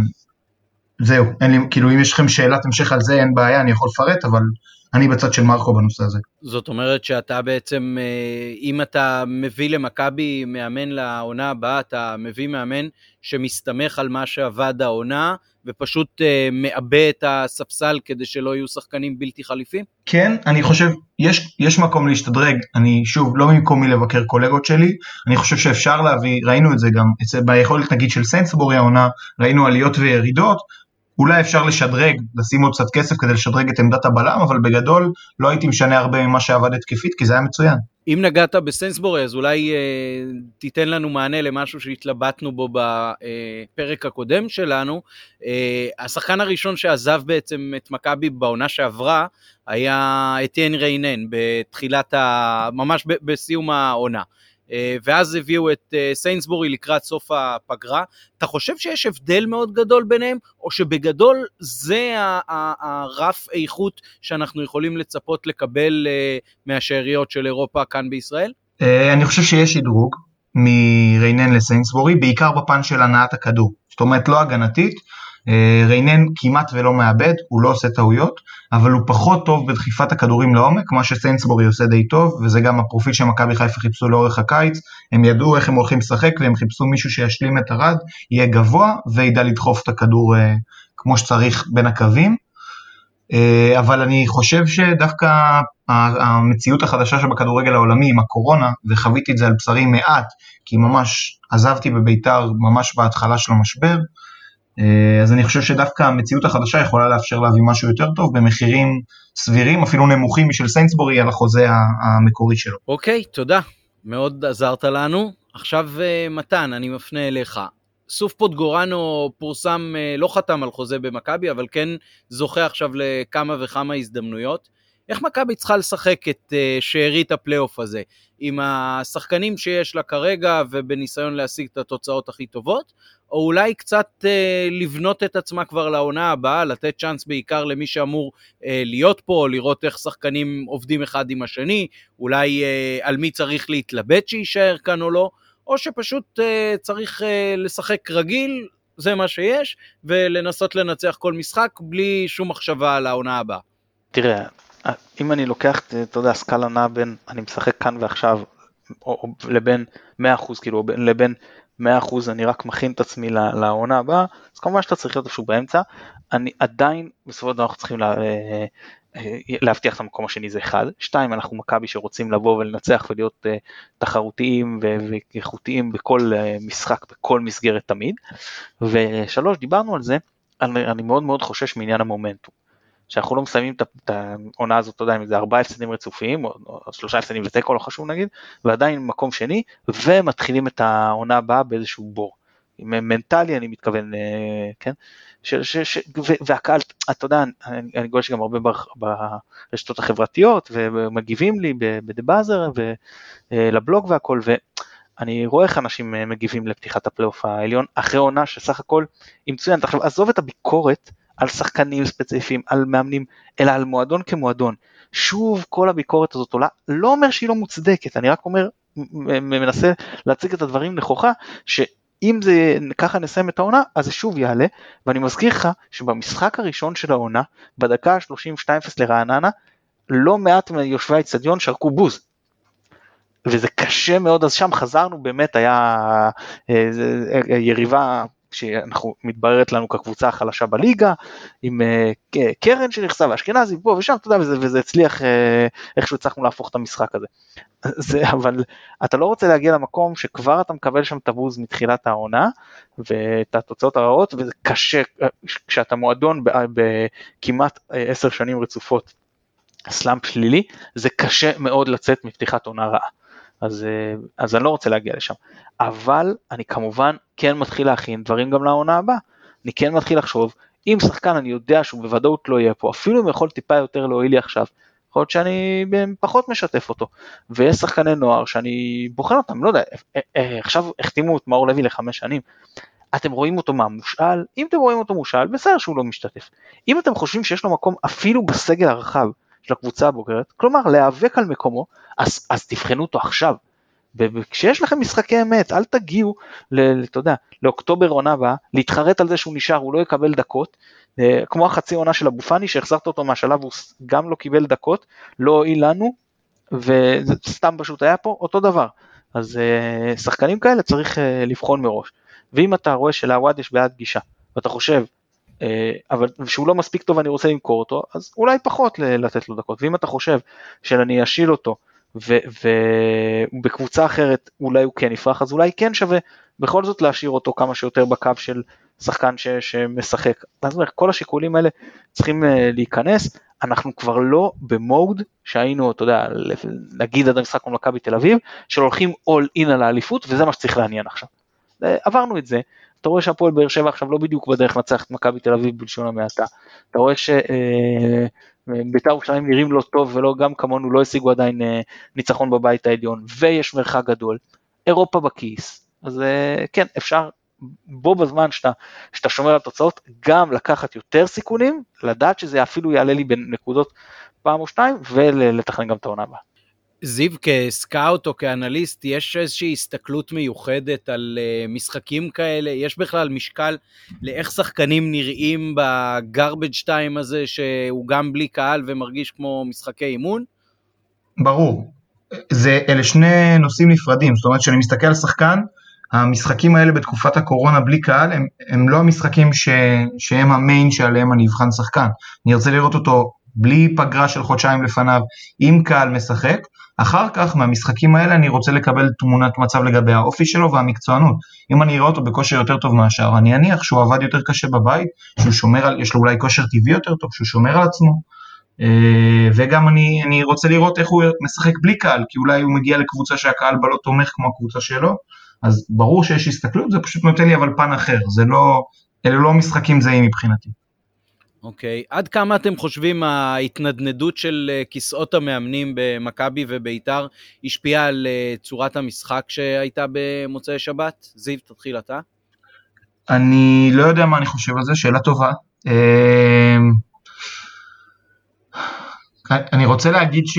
[SPEAKER 2] זהו, אין לי, כאילו אם יש לכם שאלת המשך על זה אין בעיה, אני יכול לפרט, אבל אני בצד של מרקו בנושא הזה.
[SPEAKER 1] זאת אומרת שאתה בעצם, אה, אם אתה מביא למכבי מאמן לעונה הבאה, אתה מביא מאמן שמסתמך על מה שעבד העונה, ופשוט אה, מעבה את הספסל כדי שלא יהיו שחקנים בלתי חליפים?
[SPEAKER 2] כן, אני חושב, יש, יש מקום להשתדרג, אני שוב, לא ממקומי לבקר קולגות שלי, אני חושב שאפשר להביא, ראינו את זה גם, ביכולת נגיד של סיינסבורי העונה, ראינו עליות וירידות, אולי אפשר לשדרג, לשים עוד קצת כסף כדי לשדרג את עמדת הבלם, אבל בגדול לא הייתי משנה הרבה ממה שעבד התקפית, כי זה היה מצוין.
[SPEAKER 1] אם נגעת בסנסבורי, אז אולי אה, תיתן לנו מענה למשהו שהתלבטנו בו בפרק הקודם שלנו. אה, השחקן הראשון שעזב בעצם את מכבי בעונה שעברה, היה אתיין ריינן, בתחילת ה... ממש ב- בסיום העונה. אה, ואז הביאו את אה, סיינסבורי לקראת סוף הפגרה. אתה חושב שיש הבדל מאוד גדול ביניהם, או שבגדול זה הרף איכות שאנחנו יכולים לצפות לקבל אה, מהשאריות של אירופה כאן בישראל?
[SPEAKER 2] אני חושב שיש שדרוג מריינן לסיינסבורי, בעיקר בפן של הנעת הכדור. זאת אומרת, לא הגנתית, ריינן כמעט ולא מאבד, הוא לא עושה טעויות, אבל הוא פחות טוב בדחיפת הכדורים לעומק, מה שסיינסבורי עושה די טוב, וזה גם הפרופיל שמכבי חיפה חיפשו לאורך הקיץ, הם ידעו איך הם הולכים לשחק והם חיפשו מישהו שישלים את הרד, יהיה גבוה וידע לדחוף את הכדור אה, כמו שצריך בין הקווים. אה, אבל אני חושב שדווקא המציאות החדשה שבכדורגל העולמי עם הקורונה, וחוויתי את זה על בשרי מעט, כי ממש עזבתי בביתר ממש בהתחלה של המשבר, אה, אז אני חושב שדווקא המציאות החדשה יכולה לאפשר להביא משהו יותר טוב במחירים סבירים, אפילו נמוכים משל סיינסבורי על החוזה המקורי שלו.
[SPEAKER 1] אוקיי, okay, תודה. מאוד עזרת לנו. עכשיו אה, מתן, אני מפנה אליך. סוף פוטגורנו פורסם, אה, לא חתם על חוזה במכבי, אבל כן זוכה עכשיו לכמה וכמה הזדמנויות. איך מכבי צריכה לשחק את שארית הפלייאוף הזה? עם השחקנים שיש לה כרגע ובניסיון להשיג את התוצאות הכי טובות, או אולי קצת אה, לבנות את עצמה כבר לעונה הבאה, לתת צ'אנס בעיקר למי שאמור אה, להיות פה, לראות איך שחקנים עובדים אחד עם השני, אולי אה, על מי צריך להתלבט שיישאר כאן או לא, או שפשוט אה, צריך אה, לשחק רגיל, זה מה שיש, ולנסות לנצח כל משחק בלי שום מחשבה על העונה הבאה.
[SPEAKER 3] תראה, אם אני לוקח, אתה יודע, סקאלה נעה בין אני משחק כאן ועכשיו, או, או לבין 100% כאילו, או לבין 100% אני רק מכין את עצמי לעונה הבאה, אז כמובן שאתה צריך להיות איפשהו באמצע. אני עדיין, בסופו של דבר אנחנו צריכים לה, אה, אה, להבטיח את המקום השני זה אחד, שתיים אנחנו מכבי שרוצים לבוא ולנצח ולהיות uh, תחרותיים ואיכותיים בכל משחק בכל מסגרת תמיד, ושלוש דיברנו על זה, אני מאוד מאוד חושש מעניין המומנטום. שאנחנו לא מסיימים את העונה הזאת, אתה יודע, אם זה ארבעה הפסדים רצופים, או, או שלושה הפסדים ותיקו, לא חשוב נגיד, ועדיין מקום שני, ומתחילים את העונה הבאה באיזשהו בור. מנטלי אני מתכוון, אה, כן? ש, ש, ש, ו, והקהל, אתה יודע, אני, אני גולש גם הרבה ברשתות החברתיות, ומגיבים לי בדה באזר, ולבלוג והכל, ואני רואה איך אנשים אה, מגיבים לפתיחת הפלייאוף העליון, אחרי עונה שסך הכל היא מצוינת. עכשיו, עזוב את הביקורת, על שחקנים ספציפיים, על מאמנים, אלא על מועדון כמועדון. שוב כל הביקורת הזאת עולה, לא אומר שהיא לא מוצדקת, אני רק אומר, מנסה להציג את הדברים נכוחה, שאם זה ככה נסיים את העונה, אז זה שוב יעלה, ואני מזכיר לך שבמשחק הראשון של העונה, בדקה ה-32 לרעננה, לא מעט מיושבי האצטדיון שרקו בוז. וזה קשה מאוד, אז שם חזרנו, באמת היה אה, אה, יריבה שאנחנו מתבררת לנו כקבוצה החלשה בליגה, עם uh, קרן שנכסה ואשכנזי פה ושם, אתה יודע, וזה, וזה הצליח, uh, איכשהו הצלחנו להפוך את המשחק הזה. זה, אבל אתה לא רוצה להגיע למקום שכבר אתה מקבל שם את הבוז מתחילת העונה, ואת התוצאות הרעות, וזה קשה, כשאתה מועדון בכמעט עשר שנים רצופות סלאמפ שלילי, זה קשה מאוד לצאת מפתיחת עונה רעה. אז, אה, אז אני לא רוצה להגיע לשם. אבל אני כמובן כן מתחיל להכין דברים גם לעונה הבאה. אני כן מתחיל לחשוב, אם שחקן אני יודע שהוא בוודאות לא יהיה פה, אפילו אם יכול טיפה יותר להועיל לי עכשיו, יכול להיות שאני פחות משתף אותו. ויש שחקני נוער שאני בוחן אותם, לא יודע, עכשיו החתימו את מאור לוי לחמש שנים. אתם רואים אותו מה, מושאל? אם אתם רואים אותו מושאל, בסדר שהוא לא משתתף. אם אתם חושבים שיש לו מקום אפילו בסגל הרחב של הקבוצה הבוגרת, כלומר להיאבק על מקומו, אז, אז תבחנו אותו עכשיו. וכשיש לכם משחקי אמת, אל תגיעו, אתה יודע, לאוקטובר עונה הבאה, להתחרט על זה שהוא נשאר, הוא לא יקבל דקות, אה, כמו החצי עונה של אבו פאני, שהחזרת אותו מהשלב, הוא גם לא קיבל דקות, לא הועיל לנו, וסתם פשוט היה פה אותו דבר. אז אה, שחקנים כאלה צריך אה, לבחון מראש. ואם אתה רואה שלעווד יש בעד גישה, ואתה חושב, אבל שהוא לא מספיק טוב ואני רוצה למכור אותו, אז אולי פחות לתת לו דקות. ואם אתה חושב שאני אשיל אותו, ובקבוצה אחרת אולי הוא כן יפרח, אז אולי כן שווה בכל זאת להשאיר אותו כמה שיותר בקו של שחקן ש, שמשחק. אז אומר, כל השיקולים האלה צריכים uh, להיכנס, אנחנו כבר לא במוד שהיינו, אתה יודע, נגיד עד המשחק מול מכבי תל אביב, של הולכים all in על האליפות וזה מה שצריך לעניין עכשיו. אה, עברנו את זה, אתה רואה שהפועל באר שבע עכשיו לא בדיוק בדרך לנצח את מכבי תל אביב בלשון המעטה, אתה רואה שבית"ר אה, ירושלים נראים לא טוב ולא גם כמונו לא השיגו עדיין ניצחון בבית העליון ויש מרחק גדול, אירופה בכיס, אז כן אפשר בו בזמן שאתה, שאתה שומר על תוצאות, גם לקחת יותר סיכונים, לדעת שזה אפילו יעלה לי בנקודות פעם או שתיים, ולתכנן גם את העונה הבאה.
[SPEAKER 1] זיו, כסקאוט או כאנליסט, יש איזושהי הסתכלות מיוחדת על uh, משחקים כאלה? יש בכלל משקל לאיך שחקנים נראים בגרבג' 2 הזה, שהוא גם בלי קהל ומרגיש כמו משחקי אימון?
[SPEAKER 2] ברור. זה, אלה שני נושאים נפרדים, זאת אומרת, כשאני מסתכל על שחקן, המשחקים האלה בתקופת הקורונה בלי קהל הם, הם לא המשחקים ש, שהם המיין שעליהם אני אבחן שחקן. אני ארצה לראות אותו בלי פגרה של חודשיים לפניו, עם קהל משחק, אחר כך מהמשחקים האלה אני רוצה לקבל תמונת מצב לגבי האופי שלו והמקצוענות. אם אני אראה אותו בכושר יותר טוב מהשאר, אני אניח שהוא עבד יותר קשה בבית, שהוא שומר על, יש לו אולי כושר טבעי יותר טוב, שהוא שומר על עצמו. אה, וגם אני, אני רוצה לראות איך הוא משחק בלי קהל, כי אולי הוא מגיע לקבוצה שהקהל בה לא תומך כמו הקבוצה שלו, אז ברור שיש הסתכלות, זה פשוט נותן לי אבל פן אחר, זה לא, אלה לא משחקים זהים מבחינתי.
[SPEAKER 1] אוקיי. עד כמה אתם חושבים ההתנדנדות של אה, כיסאות המאמנים במכבי וביתר השפיעה על אה, צורת המשחק שהייתה במוצאי שבת? זיו, תתחיל אתה.
[SPEAKER 2] אני לא יודע מה אני חושב על זה, שאלה טובה. אה, אני רוצה להגיד ש,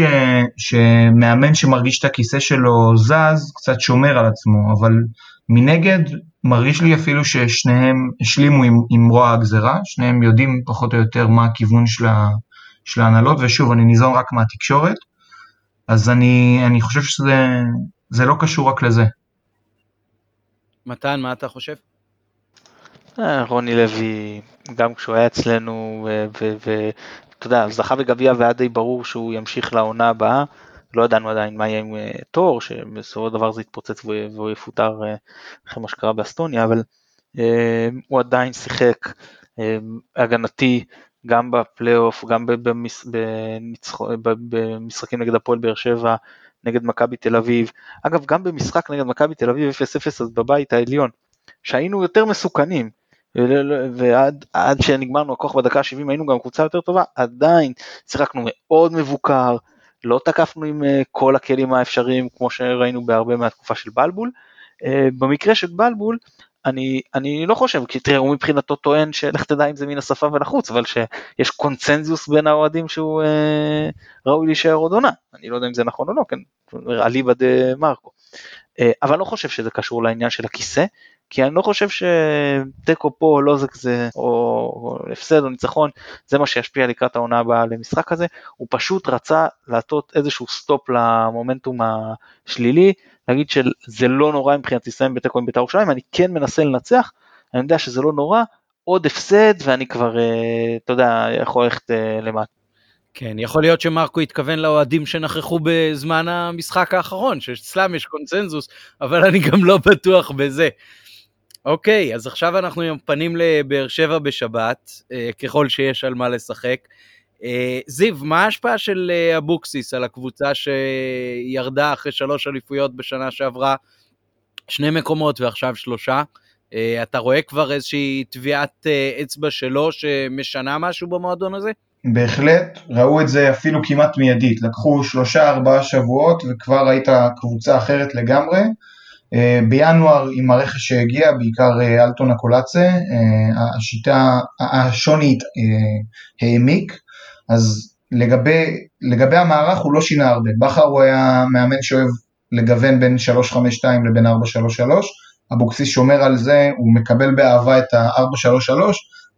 [SPEAKER 2] שמאמן שמרגיש את הכיסא שלו זז, קצת שומר על עצמו, אבל מנגד מרגיש לי אפילו ששניהם השלימו עם, עם רוע הגזרה, שניהם יודעים פחות או יותר מה הכיוון של, ה, של ההנהלות, ושוב, אני ניזון רק מהתקשורת, אז אני, אני חושב שזה לא קשור רק לזה.
[SPEAKER 1] מתן, מה אתה חושב?
[SPEAKER 3] אה, רוני לוי, גם כשהוא היה אצלנו, אתה יודע, זכה בגביע והיה די ברור שהוא ימשיך לעונה הבאה. לא ידענו עדיין מה יהיה עם אה, תור, שבסופו של דבר זה יתפוצץ והוא יפוטר אה, אחרי מה שקרה באסטוניה, אבל אה, הוא עדיין שיחק הגנתי גם בפלייאוף, גם במשחקים נגד הפועל באר שבע, נגד מכבי תל אביב. אגב, גם במשחק נגד מכבי תל אביב 0-0 אז בבית העליון, שהיינו יותר מסוכנים, ועד שנגמרנו הכוח בדקה ה-70 היינו גם קבוצה יותר טובה, עדיין שיחקנו מאוד מבוקר, לא תקפנו עם אה, כל הכלים האפשריים כמו שראינו בהרבה מהתקופה של בלבול. אה, במקרה של בלבול, אני, אני לא חושב, כי תראה, הוא מבחינתו טוען שלך תדע אם זה מן השפה ולחוץ, אבל שיש קונצנזוס בין האוהדים שהוא אה, ראוי להישאר עוד עונה. אני לא יודע אם זה נכון או לא, כן, אליבא דה מרקו. אה, אבל לא חושב שזה קשור לעניין של הכיסא, כי אני לא חושב שתיקו פה או לא זה כזה, או, או הפסד או ניצחון, זה מה שישפיע לקראת העונה הבאה למשחק הזה, הוא פשוט רצה להטות איזשהו סטופ למומנטום השלילי, להגיד שזה לא נורא מבחינתי לסיים בתיקו עם בית"ר ירושלים, אני כן מנסה לנצח, אני יודע שזה לא נורא, עוד הפסד ואני כבר, אה, אתה יודע, יכול ללכת אה, למטה.
[SPEAKER 1] כן, יכול להיות שמרקו התכוון לאוהדים שנכחו בזמן המשחק האחרון, שאצלם יש קונצנזוס, אבל אני גם לא בטוח בזה. אוקיי, אז עכשיו אנחנו עם פנים לבאר שבע בשבת, אה, ככל שיש על מה לשחק. אה, זיו, מה ההשפעה של אה, אבוקסיס על הקבוצה שירדה אחרי שלוש אליפויות בשנה שעברה, שני מקומות ועכשיו שלושה? אתה רואה כבר איזושהי טביעת אצבע שלו שמשנה משהו במועדון הזה?
[SPEAKER 2] בהחלט, ראו את זה אפילו כמעט מיידית, לקחו שלושה ארבעה שבועות וכבר היית קבוצה אחרת לגמרי. אה, בינואר עם הרכש שהגיע, בעיקר אה, אלטון הקולאצה, אה, השיטה, השוני העמיק, אז לגבי, לגבי המערך הוא לא שינה הרבה, בכר הוא היה מאמן שאוהב לגוון בין 352 לבין 433, אבוקסיס שומר על זה, הוא מקבל באהבה את ה-433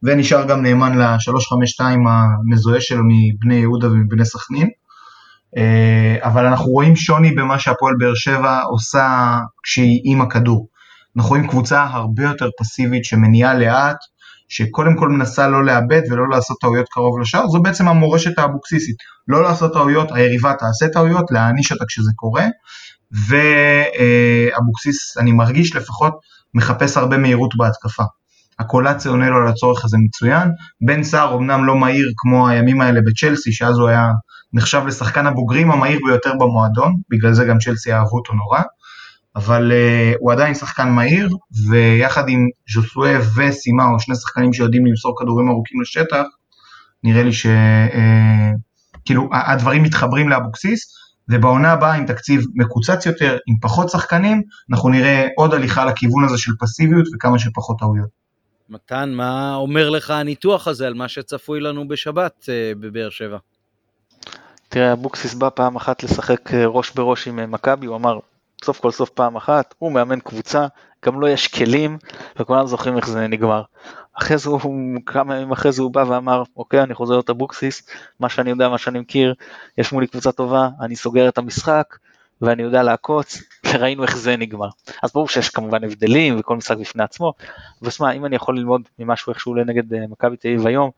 [SPEAKER 2] ונשאר גם נאמן ל-352 המזוהה שלו מבני יהודה ומבני סכנין. אה, אבל אנחנו רואים שוני במה שהפועל באר שבע עושה כשהיא עם הכדור. אנחנו רואים קבוצה הרבה יותר פסיבית שמניעה לאט, שקודם כל מנסה לא לאבד ולא לעשות טעויות קרוב לשער, זו בעצם המורשת האבוקסיסית. לא לעשות טעויות, היריבה תעשה טעויות, להעניש אותה כשזה קורה, ואבוקסיס, אני מרגיש לפחות, מחפש הרבה מהירות בהתקפה. הקולציה עונה לו על הצורך הזה מצוין. בן סער אמנם לא מהיר כמו הימים האלה בצ'לסי, שאז הוא היה נחשב לשחקן הבוגרים המהיר ביותר במועדון, בגלל זה גם צ'לסי אהבו אותו נורא, אבל uh, הוא עדיין שחקן מהיר, ויחד עם ז'וסואב וסימאו, שני שחקנים שיודעים למסור כדורים ארוכים לשטח, נראה לי שכאילו uh, הדברים מתחברים לאבוקסיס, ובעונה הבאה עם תקציב מקוצץ יותר, עם פחות שחקנים, אנחנו נראה עוד הליכה לכיוון הזה של פסיביות וכמה שפחות טעויות.
[SPEAKER 1] מתן, מה אומר לך הניתוח הזה על מה שצפוי לנו בשבת אה, בבאר שבע?
[SPEAKER 3] תראה, אבוקסיס בא פעם אחת לשחק אה, ראש בראש עם אה, מכבי, הוא אמר סוף כל סוף פעם אחת, הוא מאמן קבוצה, גם לו לא יש כלים, וכולם זוכרים איך זה נגמר. אחרי זה הוא, כמה ימים אחרי זה הוא בא ואמר, אוקיי, אני חוזר את אבוקסיס, מה שאני יודע, מה שאני מכיר, יש מולי קבוצה טובה, אני סוגר את המשחק, ואני יודע לעקוץ, וראינו איך זה נגמר. אז ברור שיש כמובן הבדלים וכל משחק בפני עצמו, ושמע, אם אני יכול ללמוד ממשהו איך שהוא עולה נגד אה, מכבי תל אביב היום,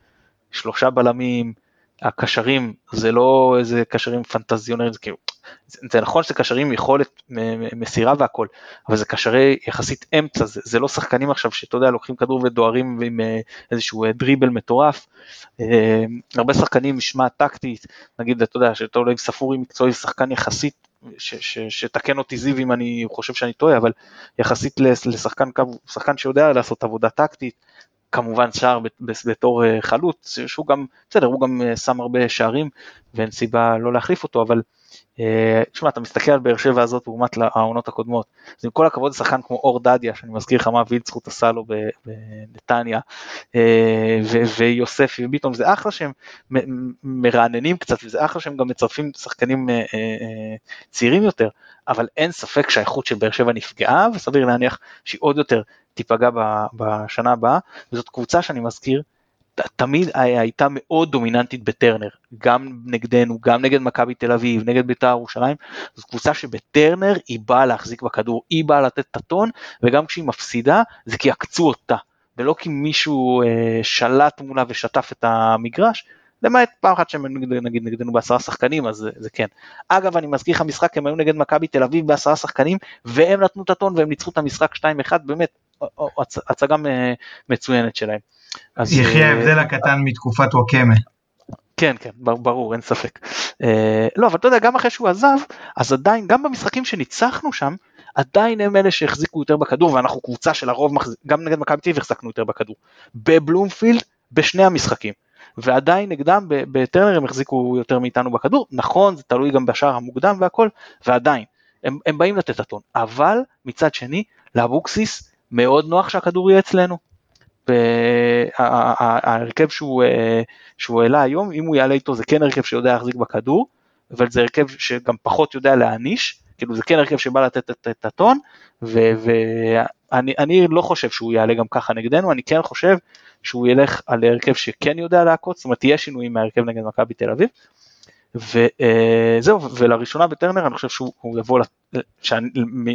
[SPEAKER 3] שלושה בלמים, הקשרים זה לא איזה קשרים פנטזיונרים, זה כאילו, זה, זה נכון שזה קשרים יכולת מסירה והכל, אבל זה קשרי יחסית אמצע, זה, זה לא שחקנים עכשיו שאתה יודע לוקחים כדור ודוהרים עם אה, איזשהו אה, דריבל מטורף, הרבה שחקנים משמעת טקטית, נגיד אתה יודע שאתה עולה עם ספורי מקצועי, שחקן יחסית שתקן אותי זיו אם אני חושב שאני טועה, אבל יחסית לשחקן קו, שחקן שיודע לעשות עבודה טקטית, כמובן שער בתור אה, חלוץ, שהוא גם, בסדר, הוא גם אה, שם הרבה שערים ואין סיבה לא להחליף אותו, אבל תשמע, אה, אתה מסתכל על באר שבע הזאת לעומת העונות הקודמות, אז עם כל הכבוד לשחקן כמו אור דדיה, שאני מזכיר לך מה וילצחוט עשה לו בנתניה, ויוסף וביטון, זה אחלה שהם מרעננים קצת, וזה אחלה שהם גם מצרפים שחקנים צעירים יותר, אבל אין ספק שהאיכות של באר שבע נפגעה, וסביר להניח שהיא עוד יותר תיפגע בשנה הבאה, וזאת קבוצה שאני מזכיר, תמיד הייתה מאוד דומיננטית בטרנר, גם נגדנו, גם נגד מכבי תל אביב, נגד בית"ר ירושלים, זו קבוצה שבטרנר היא באה להחזיק בכדור, היא באה לתת את הטון, וגם כשהיא מפסידה זה כי עקצו אותה, ולא כי מישהו אה, שלט מולה ושטף את המגרש, למעט פעם אחת שהם נגיד נגדנו בעשרה שחקנים אז זה, זה כן. אגב אני מזכיר לך משחק הם היו נגד מכבי תל אביב בעשרה שחקנים והם נתנו את הטון והם ניצחו את המשחק 2-1 באמת הצגה מצוינת שלהם.
[SPEAKER 2] יחי אה, ההבדל הקטן מתקופת וואקמה.
[SPEAKER 3] כן כן ברור אין ספק. אה, לא אבל אתה יודע גם אחרי שהוא עזב אז עדיין גם במשחקים שניצחנו שם עדיין הם אלה שהחזיקו יותר בכדור ואנחנו קבוצה של הרוב גם נגד מכבי תל אביב החזקנו יותר בכדור. בבלומפילד בשני המשחקים. ועדיין נגדם בטרנר הם החזיקו יותר מאיתנו בכדור, נכון זה תלוי גם בשער המוקדם והכל, ועדיין, הם, הם באים לתת הטון, אבל מצד שני לאבוקסיס מאוד נוח שהכדור יהיה אצלנו, ההרכב שהוא, אה, שהוא העלה היום, אם הוא יעלה איתו זה כן הרכב שיודע להחזיק בכדור, אבל זה הרכב שגם פחות יודע להעניש, כאילו זה כן הרכב שבא לתת את, הטון, ואני לא חושב שהוא יעלה גם ככה נגדנו, אני כן חושב שהוא ילך על הרכב שכן יודע לעקוץ, זאת אומרת יהיה שינויים מהרכב נגד מכבי תל אביב. וזהו, ולראשונה בטרנר אני חושב שהוא יבוא,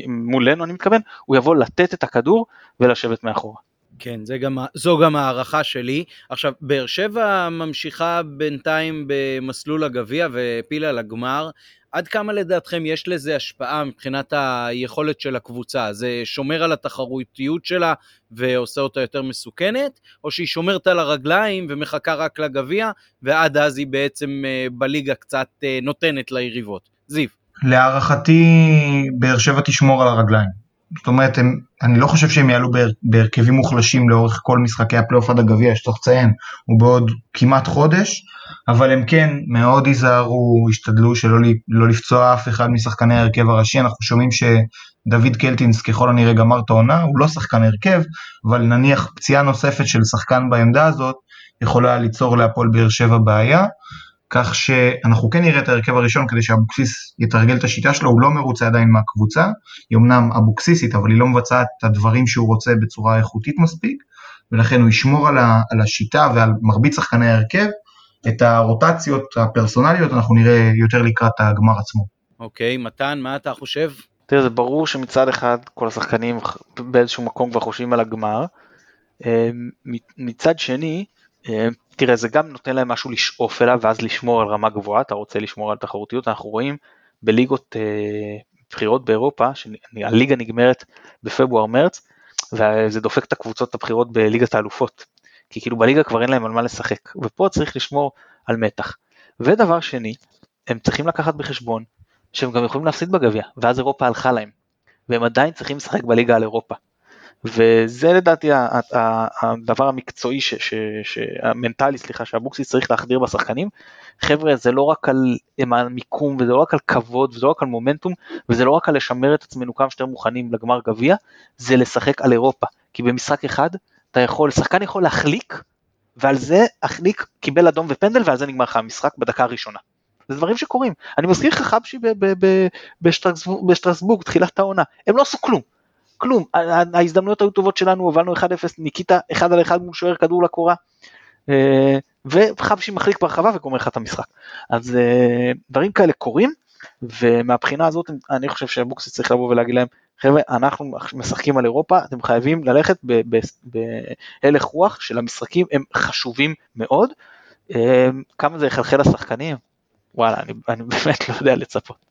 [SPEAKER 3] מולנו אני מתכוון, הוא יבוא לתת את הכדור ולשבת מאחורה.
[SPEAKER 1] כן, גם, זו גם הערכה שלי. עכשיו, באר שבע ממשיכה בינתיים במסלול הגביע והפילה לגמר. עד כמה לדעתכם יש לזה השפעה מבחינת היכולת של הקבוצה? זה שומר על התחרותיות שלה ועושה אותה יותר מסוכנת, או שהיא שומרת על הרגליים ומחכה רק לגביע, ועד אז היא בעצם אה, בליגה קצת אה, נותנת ליריבות? זיו.
[SPEAKER 2] להערכתי, באר שבע תשמור על הרגליים. זאת אומרת, הם, אני לא חושב שהם יעלו בהר, בהרכבים מוחלשים לאורך כל משחקי הפלייאוף עד הגביע, שצריך לציין, הוא בעוד כמעט חודש, אבל הם כן מאוד ייזהרו, השתדלו שלא לא לפצוע אף אחד משחקני ההרכב הראשי, אנחנו שומעים שדוד קלטינס ככל הנראה גמר את העונה, הוא לא שחקן הרכב, אבל נניח פציעה נוספת של שחקן בעמדה הזאת, יכולה ליצור להפועל באר שבע בעיה. כך שאנחנו כן נראה את ההרכב הראשון כדי שאבוקסיס יתרגל את השיטה שלו, הוא לא מרוצה עדיין מהקבוצה, היא אמנם אבוקסיסית אבל היא לא מבצעת את הדברים שהוא רוצה בצורה איכותית מספיק, ולכן הוא ישמור על, ה, על השיטה ועל מרבית שחקני ההרכב, את הרוטציות הפרסונליות אנחנו נראה יותר לקראת הגמר עצמו.
[SPEAKER 1] אוקיי, okay, מתן, מה אתה חושב?
[SPEAKER 3] תראה, זה ברור שמצד אחד כל השחקנים באיזשהו מקום כבר חושבים על הגמר, אה, מצד שני, אה, תראה זה גם נותן להם משהו לשאוף אליו ואז לשמור על רמה גבוהה, אתה רוצה לשמור על תחרותיות, אנחנו רואים בליגות אה, בחירות באירופה, שהליגה נגמרת בפברואר מרץ, וזה דופק את הקבוצות הבחירות בליגת האלופות, כי כאילו בליגה כבר אין להם על מה לשחק, ופה צריך לשמור על מתח. ודבר שני, הם צריכים לקחת בחשבון שהם גם יכולים להפסיד בגביע, ואז אירופה הלכה להם, והם עדיין צריכים לשחק בליגה על אירופה. וזה לדעתי הדבר המקצועי, המנטלי, סליחה, שאבוקסיס צריך להחדיר בשחקנים. חבר'ה, זה לא רק על מיקום, וזה לא רק על כבוד, וזה לא רק על מומנטום, וזה לא רק על לשמר את עצמנו כמה שיותר מוכנים לגמר גביע, זה לשחק על אירופה. כי במשחק אחד, אתה יכול, שחקן יכול להחליק, ועל זה החליק קיבל אדום ופנדל, ועל זה נגמר לך המשחק בדקה הראשונה. זה דברים שקורים. אני מזכיר לך חבשי בשטרסבורג, תחילת העונה, הם לא עשו כלום. כלום, ההזדמנויות היו טובות שלנו, הובלנו 1-0, ניקיטה 1 על 1 מול שוער כדור לקורה, אה, וחבשי מחליק ברחבה וגומר לך את המשחק. אז אה, דברים כאלה קורים, ומהבחינה הזאת אני חושב שאבוקסיס צריך לבוא ולהגיד להם, חבר'ה, אנחנו משחקים על אירופה, אתם חייבים ללכת בהלך רוח של המשחקים, הם חשובים מאוד. אה, כמה זה יחלחל לשחקנים? וואלה, אני, אני באמת לא יודע לצפות.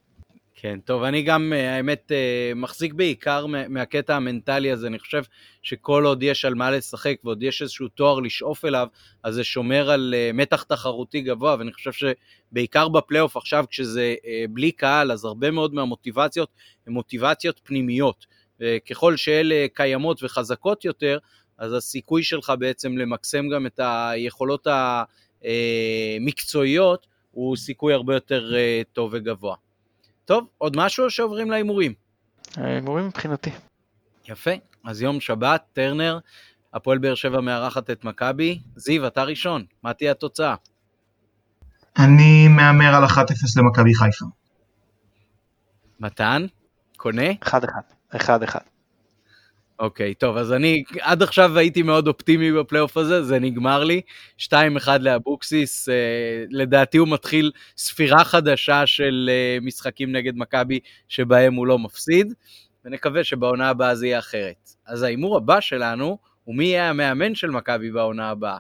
[SPEAKER 1] כן, טוב, אני גם, אה, האמת, אה, מחזיק בעיקר מהקטע המנטלי הזה, אני חושב שכל עוד יש על מה לשחק ועוד יש איזשהו תואר לשאוף אליו, אז זה שומר על אה, מתח תחרותי גבוה, ואני חושב שבעיקר בפלייאוף עכשיו, כשזה בלי קהל, אז הרבה מאוד מהמוטיבציות הן מוטיבציות פנימיות. וככל שאלה קיימות וחזקות יותר, אז הסיכוי שלך בעצם למקסם גם את היכולות המקצועיות הוא סיכוי הרבה יותר טוב וגבוה. טוב, עוד משהו שעוברים להימורים?
[SPEAKER 3] הימורים מבחינתי.
[SPEAKER 1] יפה, אז יום שבת, טרנר, הפועל באר שבע מארחת את מכבי. זיו, אתה ראשון, מה תהיה התוצאה?
[SPEAKER 2] אני מהמר על 1-0 למכבי חיפה.
[SPEAKER 1] מתן? קונה?
[SPEAKER 3] 1-1. 1-1.
[SPEAKER 1] אוקיי, טוב, אז אני עד עכשיו הייתי מאוד אופטימי בפלייאוף הזה, זה נגמר לי. 2-1 לאבוקסיס, אה, לדעתי הוא מתחיל ספירה חדשה של אה, משחקים נגד מכבי שבהם הוא לא מפסיד, ונקווה שבעונה הבאה זה יהיה אחרת. אז ההימור הבא שלנו הוא מי יהיה המאמן של מכבי בעונה הבאה.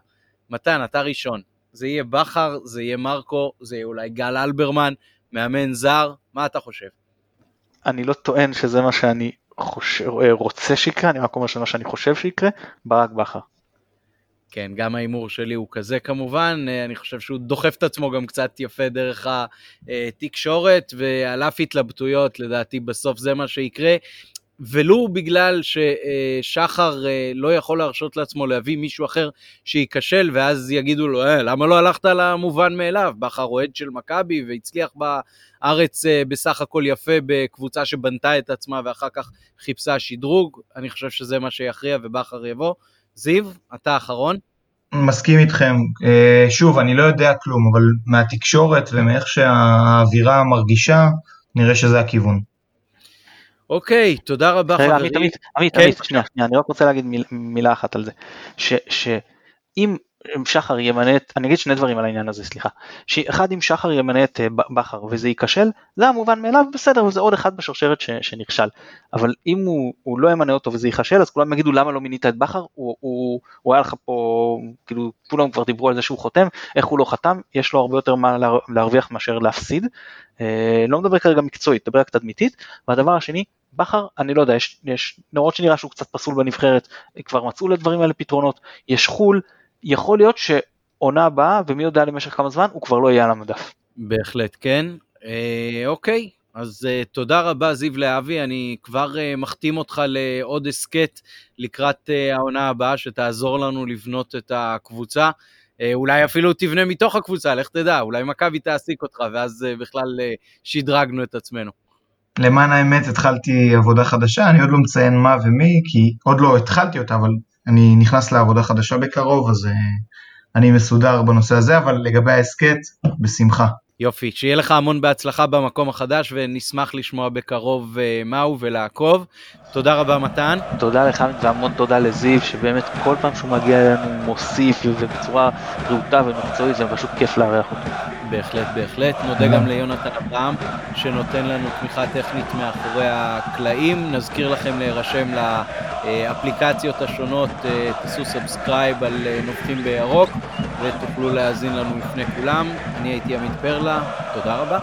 [SPEAKER 1] מתן, אתה ראשון. זה יהיה בכר, זה יהיה מרקו, זה יהיה אולי גל אלברמן, מאמן זר, מה אתה חושב?
[SPEAKER 3] אני לא טוען שזה מה שאני חושב, אה, רוצה שיקרה, אני רק אומר שמה שאני חושב שיקרה, ברק בכר.
[SPEAKER 1] כן, גם ההימור שלי הוא כזה כמובן, אה, אני חושב שהוא דוחף את עצמו גם קצת יפה דרך התקשורת, ועל אף התלבטויות, לדעתי בסוף זה מה שיקרה. ולו בגלל ששחר אה, לא יכול להרשות לעצמו להביא מישהו אחר שייכשל, ואז יגידו לו, אה, למה לא הלכת למובן מאליו? בכר אוהד של מכבי והצליח בארץ אה, בסך הכל יפה בקבוצה שבנתה את עצמה ואחר כך חיפשה שדרוג. אני חושב שזה מה שיכריע ובכר יבוא. זיו, אתה האחרון.
[SPEAKER 2] מסכים איתכם. שוב, אני לא יודע כלום, אבל מהתקשורת ומאיך שהאווירה מרגישה, נראה שזה הכיוון.
[SPEAKER 1] אוקיי, תודה רבה
[SPEAKER 3] חברי. עמית, עמית, עמית, כן, עמית, שנייה, אני רק רוצה להגיד מיל, מילה אחת על זה. שאם שחר ימנה את, אני אגיד שני דברים על העניין הזה, סליחה. שאחד, אם שחר ימנה את אה, בכר וזה ייכשל, זה המובן מאליו, בסדר, וזה עוד אחד בשרשרת ש, שנכשל. אבל אם הוא, הוא לא ימנה אותו וזה ייכשל, אז כולם יגידו למה לא מינית את בכר, הוא, הוא, הוא היה לך פה, כאילו, כולם כבר דיברו על זה שהוא חותם, איך הוא לא חתם, יש לו הרבה יותר מה להרוויח מאשר להפסיד. אה, לא מדבר כרגע מקצועית, מדבר רק תדמיתית. והדבר השני, בכר, אני לא יודע, יש, יש למרות שנראה שהוא קצת פסול בנבחרת, כבר מצאו לדברים האלה פתרונות, יש חו"ל, יכול להיות שעונה הבאה, ומי יודע למשך כמה זמן, הוא כבר לא יהיה על המדף.
[SPEAKER 1] בהחלט כן. אה, אוקיי, אז uh, תודה רבה, זיו להבי, אני כבר uh, מחתים אותך לעוד הסכת לקראת uh, העונה הבאה, שתעזור לנו לבנות את הקבוצה. Uh, אולי אפילו תבנה מתוך הקבוצה, לך תדע, אולי מכבי תעסיק אותך, ואז uh, בכלל uh, שדרגנו את עצמנו.
[SPEAKER 2] למען האמת התחלתי עבודה חדשה, אני עוד לא מציין מה ומי, כי עוד לא התחלתי אותה, אבל אני נכנס לעבודה חדשה בקרוב, אז uh, אני מסודר בנושא הזה, אבל לגבי ההסכת, בשמחה.
[SPEAKER 1] יופי, שיהיה לך המון בהצלחה במקום החדש, ונשמח לשמוע בקרוב uh, מהו ולעקוב. תודה רבה, מתן.
[SPEAKER 3] תודה לך, והמון תודה לזיו, שבאמת כל פעם שהוא מגיע אלינו מוסיף, ובצורה רהוטה ומקצועית, זה פשוט כיף לארח אותו.
[SPEAKER 1] בהחלט, בהחלט. נודה גם ליונתן אברהם, שנותן לנו תמיכה טכנית מאחורי הקלעים. נזכיר לכם להירשם לאפליקציות השונות, אה, תעשו subscribe על אה, נופחים בירוק, ותוכלו להאזין לנו לפני כולם. אני הייתי עמית פרלה, תודה רבה.